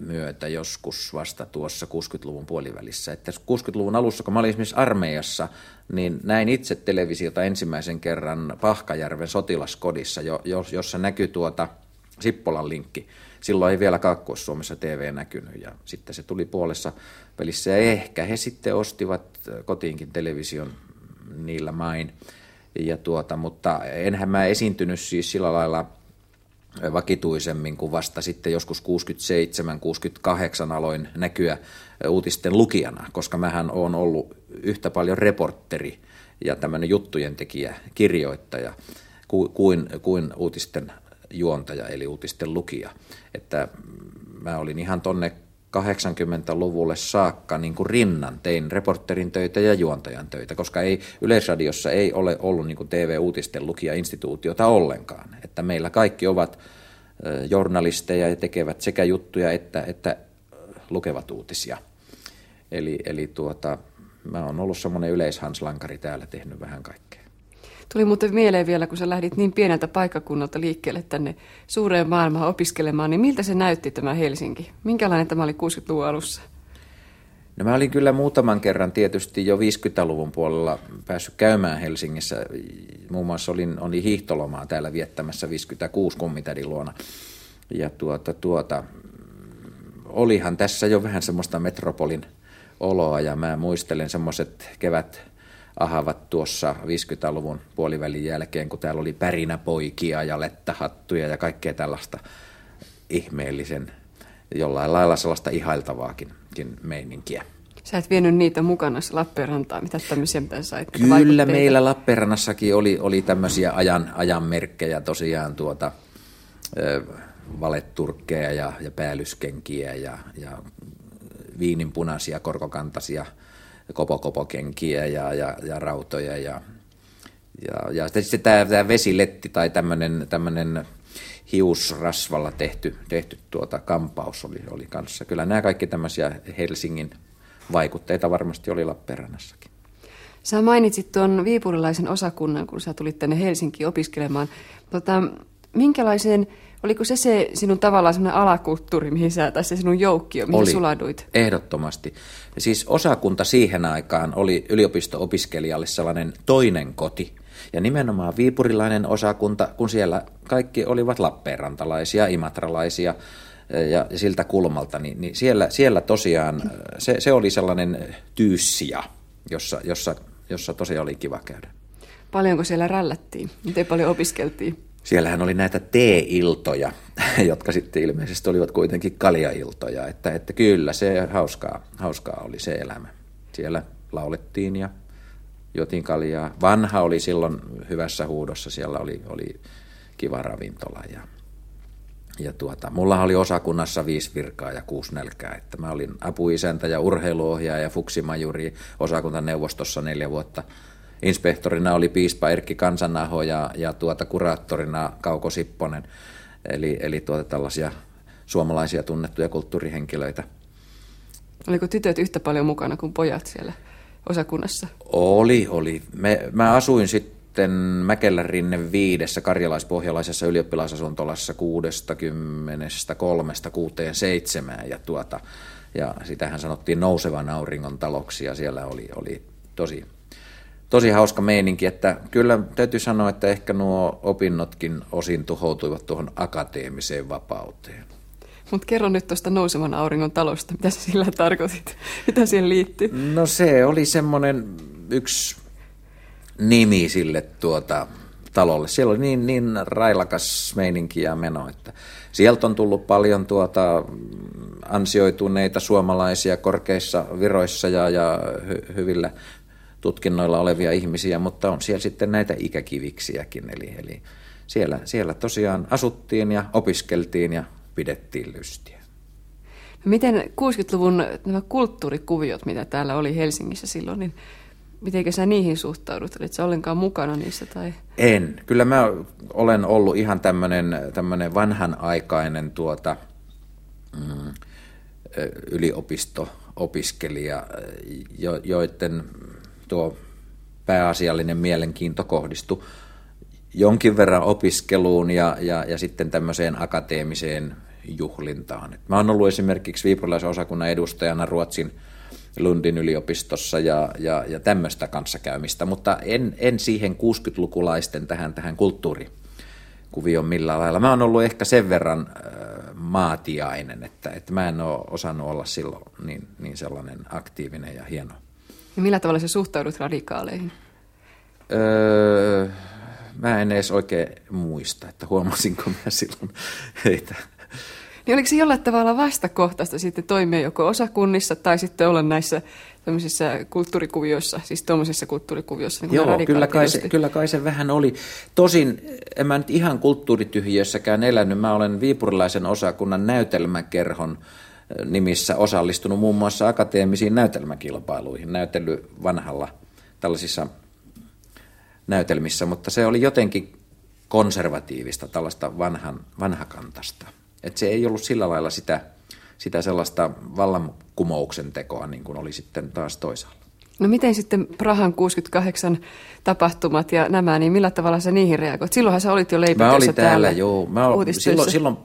myötä joskus vasta tuossa 60-luvun puolivälissä. Että 60-luvun alussa, kun mä olin esimerkiksi armeijassa, niin näin itse televisiota ensimmäisen kerran Pahkajärven sotilaskodissa, jossa näkyi tuota – Sippolan linkki. Silloin ei vielä Kaakkois-Suomessa TV näkynyt ja sitten se tuli puolessa pelissä ja ehkä he sitten ostivat kotiinkin television niillä main. Ja tuota, mutta enhän mä esiintynyt siis sillä lailla vakituisemmin kuin vasta sitten joskus 67-68 aloin näkyä uutisten lukijana, koska mähän on ollut yhtä paljon reporteri ja tämmöinen juttujen tekijä, kirjoittaja kuin, kuin uutisten juontaja eli uutisten lukija. Että mä olin ihan tonne 80-luvulle saakka niin kuin rinnan tein reporterin töitä ja juontajan töitä, koska ei, Yleisradiossa ei ole ollut niin kuin TV-uutisten lukija-instituutiota ollenkaan. Että meillä kaikki ovat journalisteja ja tekevät sekä juttuja että, että lukevat uutisia. Eli, eli tuota, mä oon ollut semmoinen yleishanslankari täällä, tehnyt vähän kaikkea. Tuli muuten mieleen vielä, kun sä lähdit niin pieneltä paikkakunnalta liikkeelle tänne suureen maailmaan opiskelemaan, niin miltä se näytti tämä Helsinki? Minkälainen tämä oli 60-luvun alussa? No mä olin kyllä muutaman kerran tietysti jo 50-luvun puolella päässyt käymään Helsingissä. Muun muassa olin, olin hiihtolomaa täällä viettämässä 56 kummitädin luona. Ja tuota, tuota, olihan tässä jo vähän semmoista metropolin oloa ja mä muistelen semmoiset kevät ahavat tuossa 50-luvun puolivälin jälkeen, kun täällä oli pärinäpoikia ja lettähattuja ja kaikkea tällaista ihmeellisen, jollain lailla sellaista ihailtavaakin meininkiä. Sä et vienyt niitä mukana Lappeenrantaa, mitä tämmöisiä mitä sait? Kyllä meillä Lappeenrannassakin oli, oli tämmöisiä ajan, ajanmerkkejä tosiaan tuota, ö, valetturkkeja ja, ja päällyskenkiä ja, ja viininpunaisia korkokantaisia – kopokopokenkiä ja, ja, ja rautoja ja, ja, ja sitten tämä, tämä vesiletti tai tämmöinen, tämmöinen hiusrasvalla tehty, tehty tuota kampaus oli, oli kanssa. Kyllä nämä kaikki tämmöisiä Helsingin vaikutteita varmasti oli Lappeenrannassakin. Sä mainitsit tuon viipurilaisen osakunnan, kun sä tulit tänne Helsinkiin opiskelemaan. Tota, minkälaiseen Oliko se se sinun tavallaan sellainen alakulttuuri, mihin sä, tai se sinun joukkio, mihin oli, suladuit? ehdottomasti. Siis osakunta siihen aikaan oli yliopisto-opiskelijalle sellainen toinen koti. Ja nimenomaan viipurilainen osakunta, kun siellä kaikki olivat lappeenrantalaisia, imatralaisia ja, ja siltä kulmalta, niin, niin siellä, siellä tosiaan se, se oli sellainen tyyssiä, jossa, jossa, jossa tosiaan oli kiva käydä. Paljonko siellä rällättiin? Miten paljon opiskeltiin? Siellähän oli näitä T-iltoja, jotka sitten ilmeisesti olivat kuitenkin kaljailtoja, että, että kyllä se hauskaa, hauskaa oli se elämä. Siellä laulettiin ja jotin kaljaa. Vanha oli silloin hyvässä huudossa, siellä oli, oli kiva ravintola ja, ja tuota, mulla oli osakunnassa viisi virkaa ja kuusi nälkää. Että mä olin apuisäntä ja urheiluohjaaja ja fuksimajuri osakuntaneuvostossa neljä vuotta. Inspektorina oli piispa Erkki Kansanaho ja, ja tuota, kuraattorina Kauko Sipponen. Eli, eli tuota, tällaisia suomalaisia tunnettuja kulttuurihenkilöitä. Oliko tytöt yhtä paljon mukana kuin pojat siellä osakunnassa? Oli, oli. Me, mä asuin sitten sitten Mäkelänrinne viidessä karjalaispohjalaisessa ylioppilasasuntolassa 63 67 ja, tuota, ja sitähän sanottiin nousevan auringon taloksi ja siellä oli, oli tosi, tosi hauska meininki, että kyllä täytyy sanoa, että ehkä nuo opinnotkin osin tuhoutuivat tuohon akateemiseen vapauteen. Mutta kerro nyt tuosta nousevan auringon talosta, mitä sillä tarkoitit, mitä siihen liittyy? No se oli semmoinen yksi nimi sille tuota, talolle. Siellä oli niin, niin railakas meininki ja meno, että sieltä on tullut paljon tuota, ansioituneita suomalaisia korkeissa viroissa ja, ja hy, hyvillä tutkinnoilla olevia ihmisiä, mutta on siellä sitten näitä ikäkiviksiäkin. Eli, eli siellä, siellä tosiaan asuttiin ja opiskeltiin ja pidettiin lystiä. Miten 60-luvun nämä kulttuurikuviot, mitä täällä oli Helsingissä silloin, niin Miten sä niihin suhtaudut? Olit sä ollenkaan mukana niissä? Tai? En. Kyllä mä olen ollut ihan tämmöinen vanhanaikainen tuota, mm, yliopisto-opiskelija, jo, joiden tuo pääasiallinen mielenkiinto kohdistui jonkin verran opiskeluun ja, ja, ja sitten tämmöiseen akateemiseen juhlintaan. Mä oon ollut esimerkiksi viipurilaisen osakunnan edustajana Ruotsin Lundin yliopistossa ja, ja, ja tämmöistä kanssakäymistä, mutta en, en siihen 60-lukulaisten tähän, tähän kulttuurikuvioon millään lailla. Mä oon ollut ehkä sen verran äh, maatiainen, että, että mä en ole osannut olla silloin niin, niin sellainen aktiivinen ja hieno. Ja millä tavalla sä suhtaudut radikaaleihin? Öö, mä en edes oikein muista, että huomasinko mä silloin heitä niin oliko se jollain tavalla vastakohtaista sitten toimia joko osakunnissa tai sitten olla näissä tämmöisissä kulttuurikuvioissa, siis tuommoisissa kulttuurikuvioissa? Niin Joo, kyllä kai, se, kyllä kai se vähän oli. Tosin en mä nyt ihan kulttuurityhjiössäkään elänyt. Mä olen viipurilaisen osakunnan näytelmäkerhon nimissä osallistunut muun muassa akateemisiin näytelmäkilpailuihin, näytellyt vanhalla tällaisissa näytelmissä, mutta se oli jotenkin konservatiivista, tällaista vanhan, vanhakantasta. Että se ei ollut sillä lailla sitä, sitä sellaista vallankumouksen tekoa niin kuin oli sitten taas toisaalla. No miten sitten Prahan 68 tapahtumat ja nämä, niin millä tavalla sä niihin reagoit? Silloinhan sä olit jo leipätössä Mä olin täällä, täällä joo. Mä ol, silloin, silloin,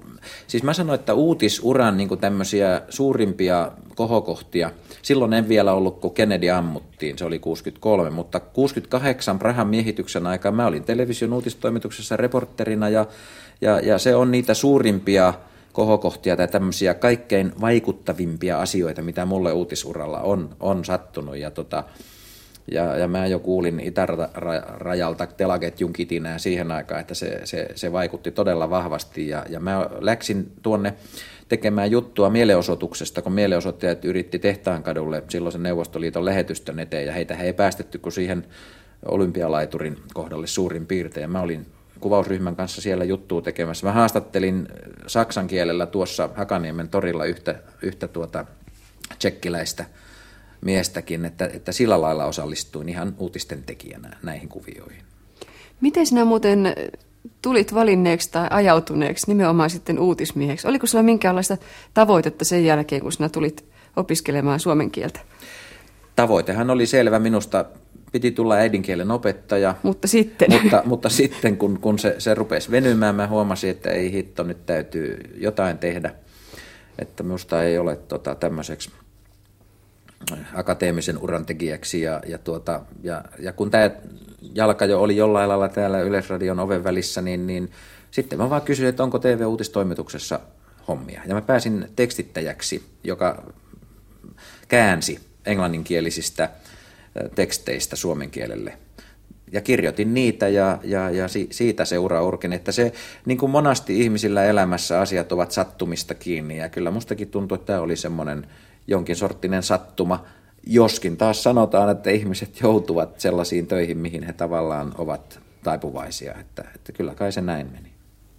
siis mä sanoin, että uutisuran niin tämmöisiä suurimpia kohokohtia, silloin en vielä ollut, kun Kennedy ammuttiin, se oli 63, mutta 68 Prahan miehityksen aikaa mä olin television uutistoimituksessa reporterina ja, ja, ja se on niitä suurimpia kohokohtia tai tämmöisiä kaikkein vaikuttavimpia asioita, mitä mulle uutisuralla on, on sattunut. Ja, tota, ja, ja mä jo kuulin itärajalta telaketjun kitinää siihen aikaan, että se, se, se vaikutti todella vahvasti. Ja, ja mä läksin tuonne tekemään juttua mielenosoituksesta, kun mielenosoittajat yritti Tehtaankadulle silloisen Neuvostoliiton lähetystön eteen, ja heitä he ei päästetty kuin siihen olympialaiturin kohdalle suurin piirtein. Ja mä olin kuvausryhmän kanssa siellä juttua tekemässä. Mä haastattelin saksan kielellä tuossa Hakaniemen torilla yhtä, yhtä tuota tsekkiläistä miestäkin, että, että sillä lailla osallistuin ihan uutisten tekijänä näihin kuvioihin. Miten sinä muuten tulit valinneeksi tai ajautuneeksi nimenomaan sitten uutismieheksi? Oliko sulla minkäänlaista tavoitetta sen jälkeen, kun sinä tulit opiskelemaan suomen kieltä? Tavoitehan oli selvä minusta piti tulla äidinkielen opettaja. Mutta sitten. Mutta, mutta sitten kun, kun se, se rupesi venymään, mä huomasin, että ei hitto, nyt täytyy jotain tehdä. Että minusta ei ole tota, tämmöiseksi akateemisen uran tekijäksi. Ja, ja, tuota, ja, ja kun tämä jalka jo oli jollain lailla täällä Yleisradion oven välissä, niin, niin sitten mä vaan kysyin, että onko TV-uutistoimituksessa hommia. Ja mä pääsin tekstittäjäksi, joka käänsi englanninkielisistä teksteistä suomen kielelle. Ja kirjoitin niitä ja, ja, ja siitä seuraa urkin, että se niin kuin monasti ihmisillä elämässä asiat ovat sattumista kiinni ja kyllä mustakin tuntuu, että tämä oli semmoinen jonkin sorttinen sattuma, joskin taas sanotaan, että ihmiset joutuvat sellaisiin töihin, mihin he tavallaan ovat taipuvaisia, että, että kyllä kai se näin meni.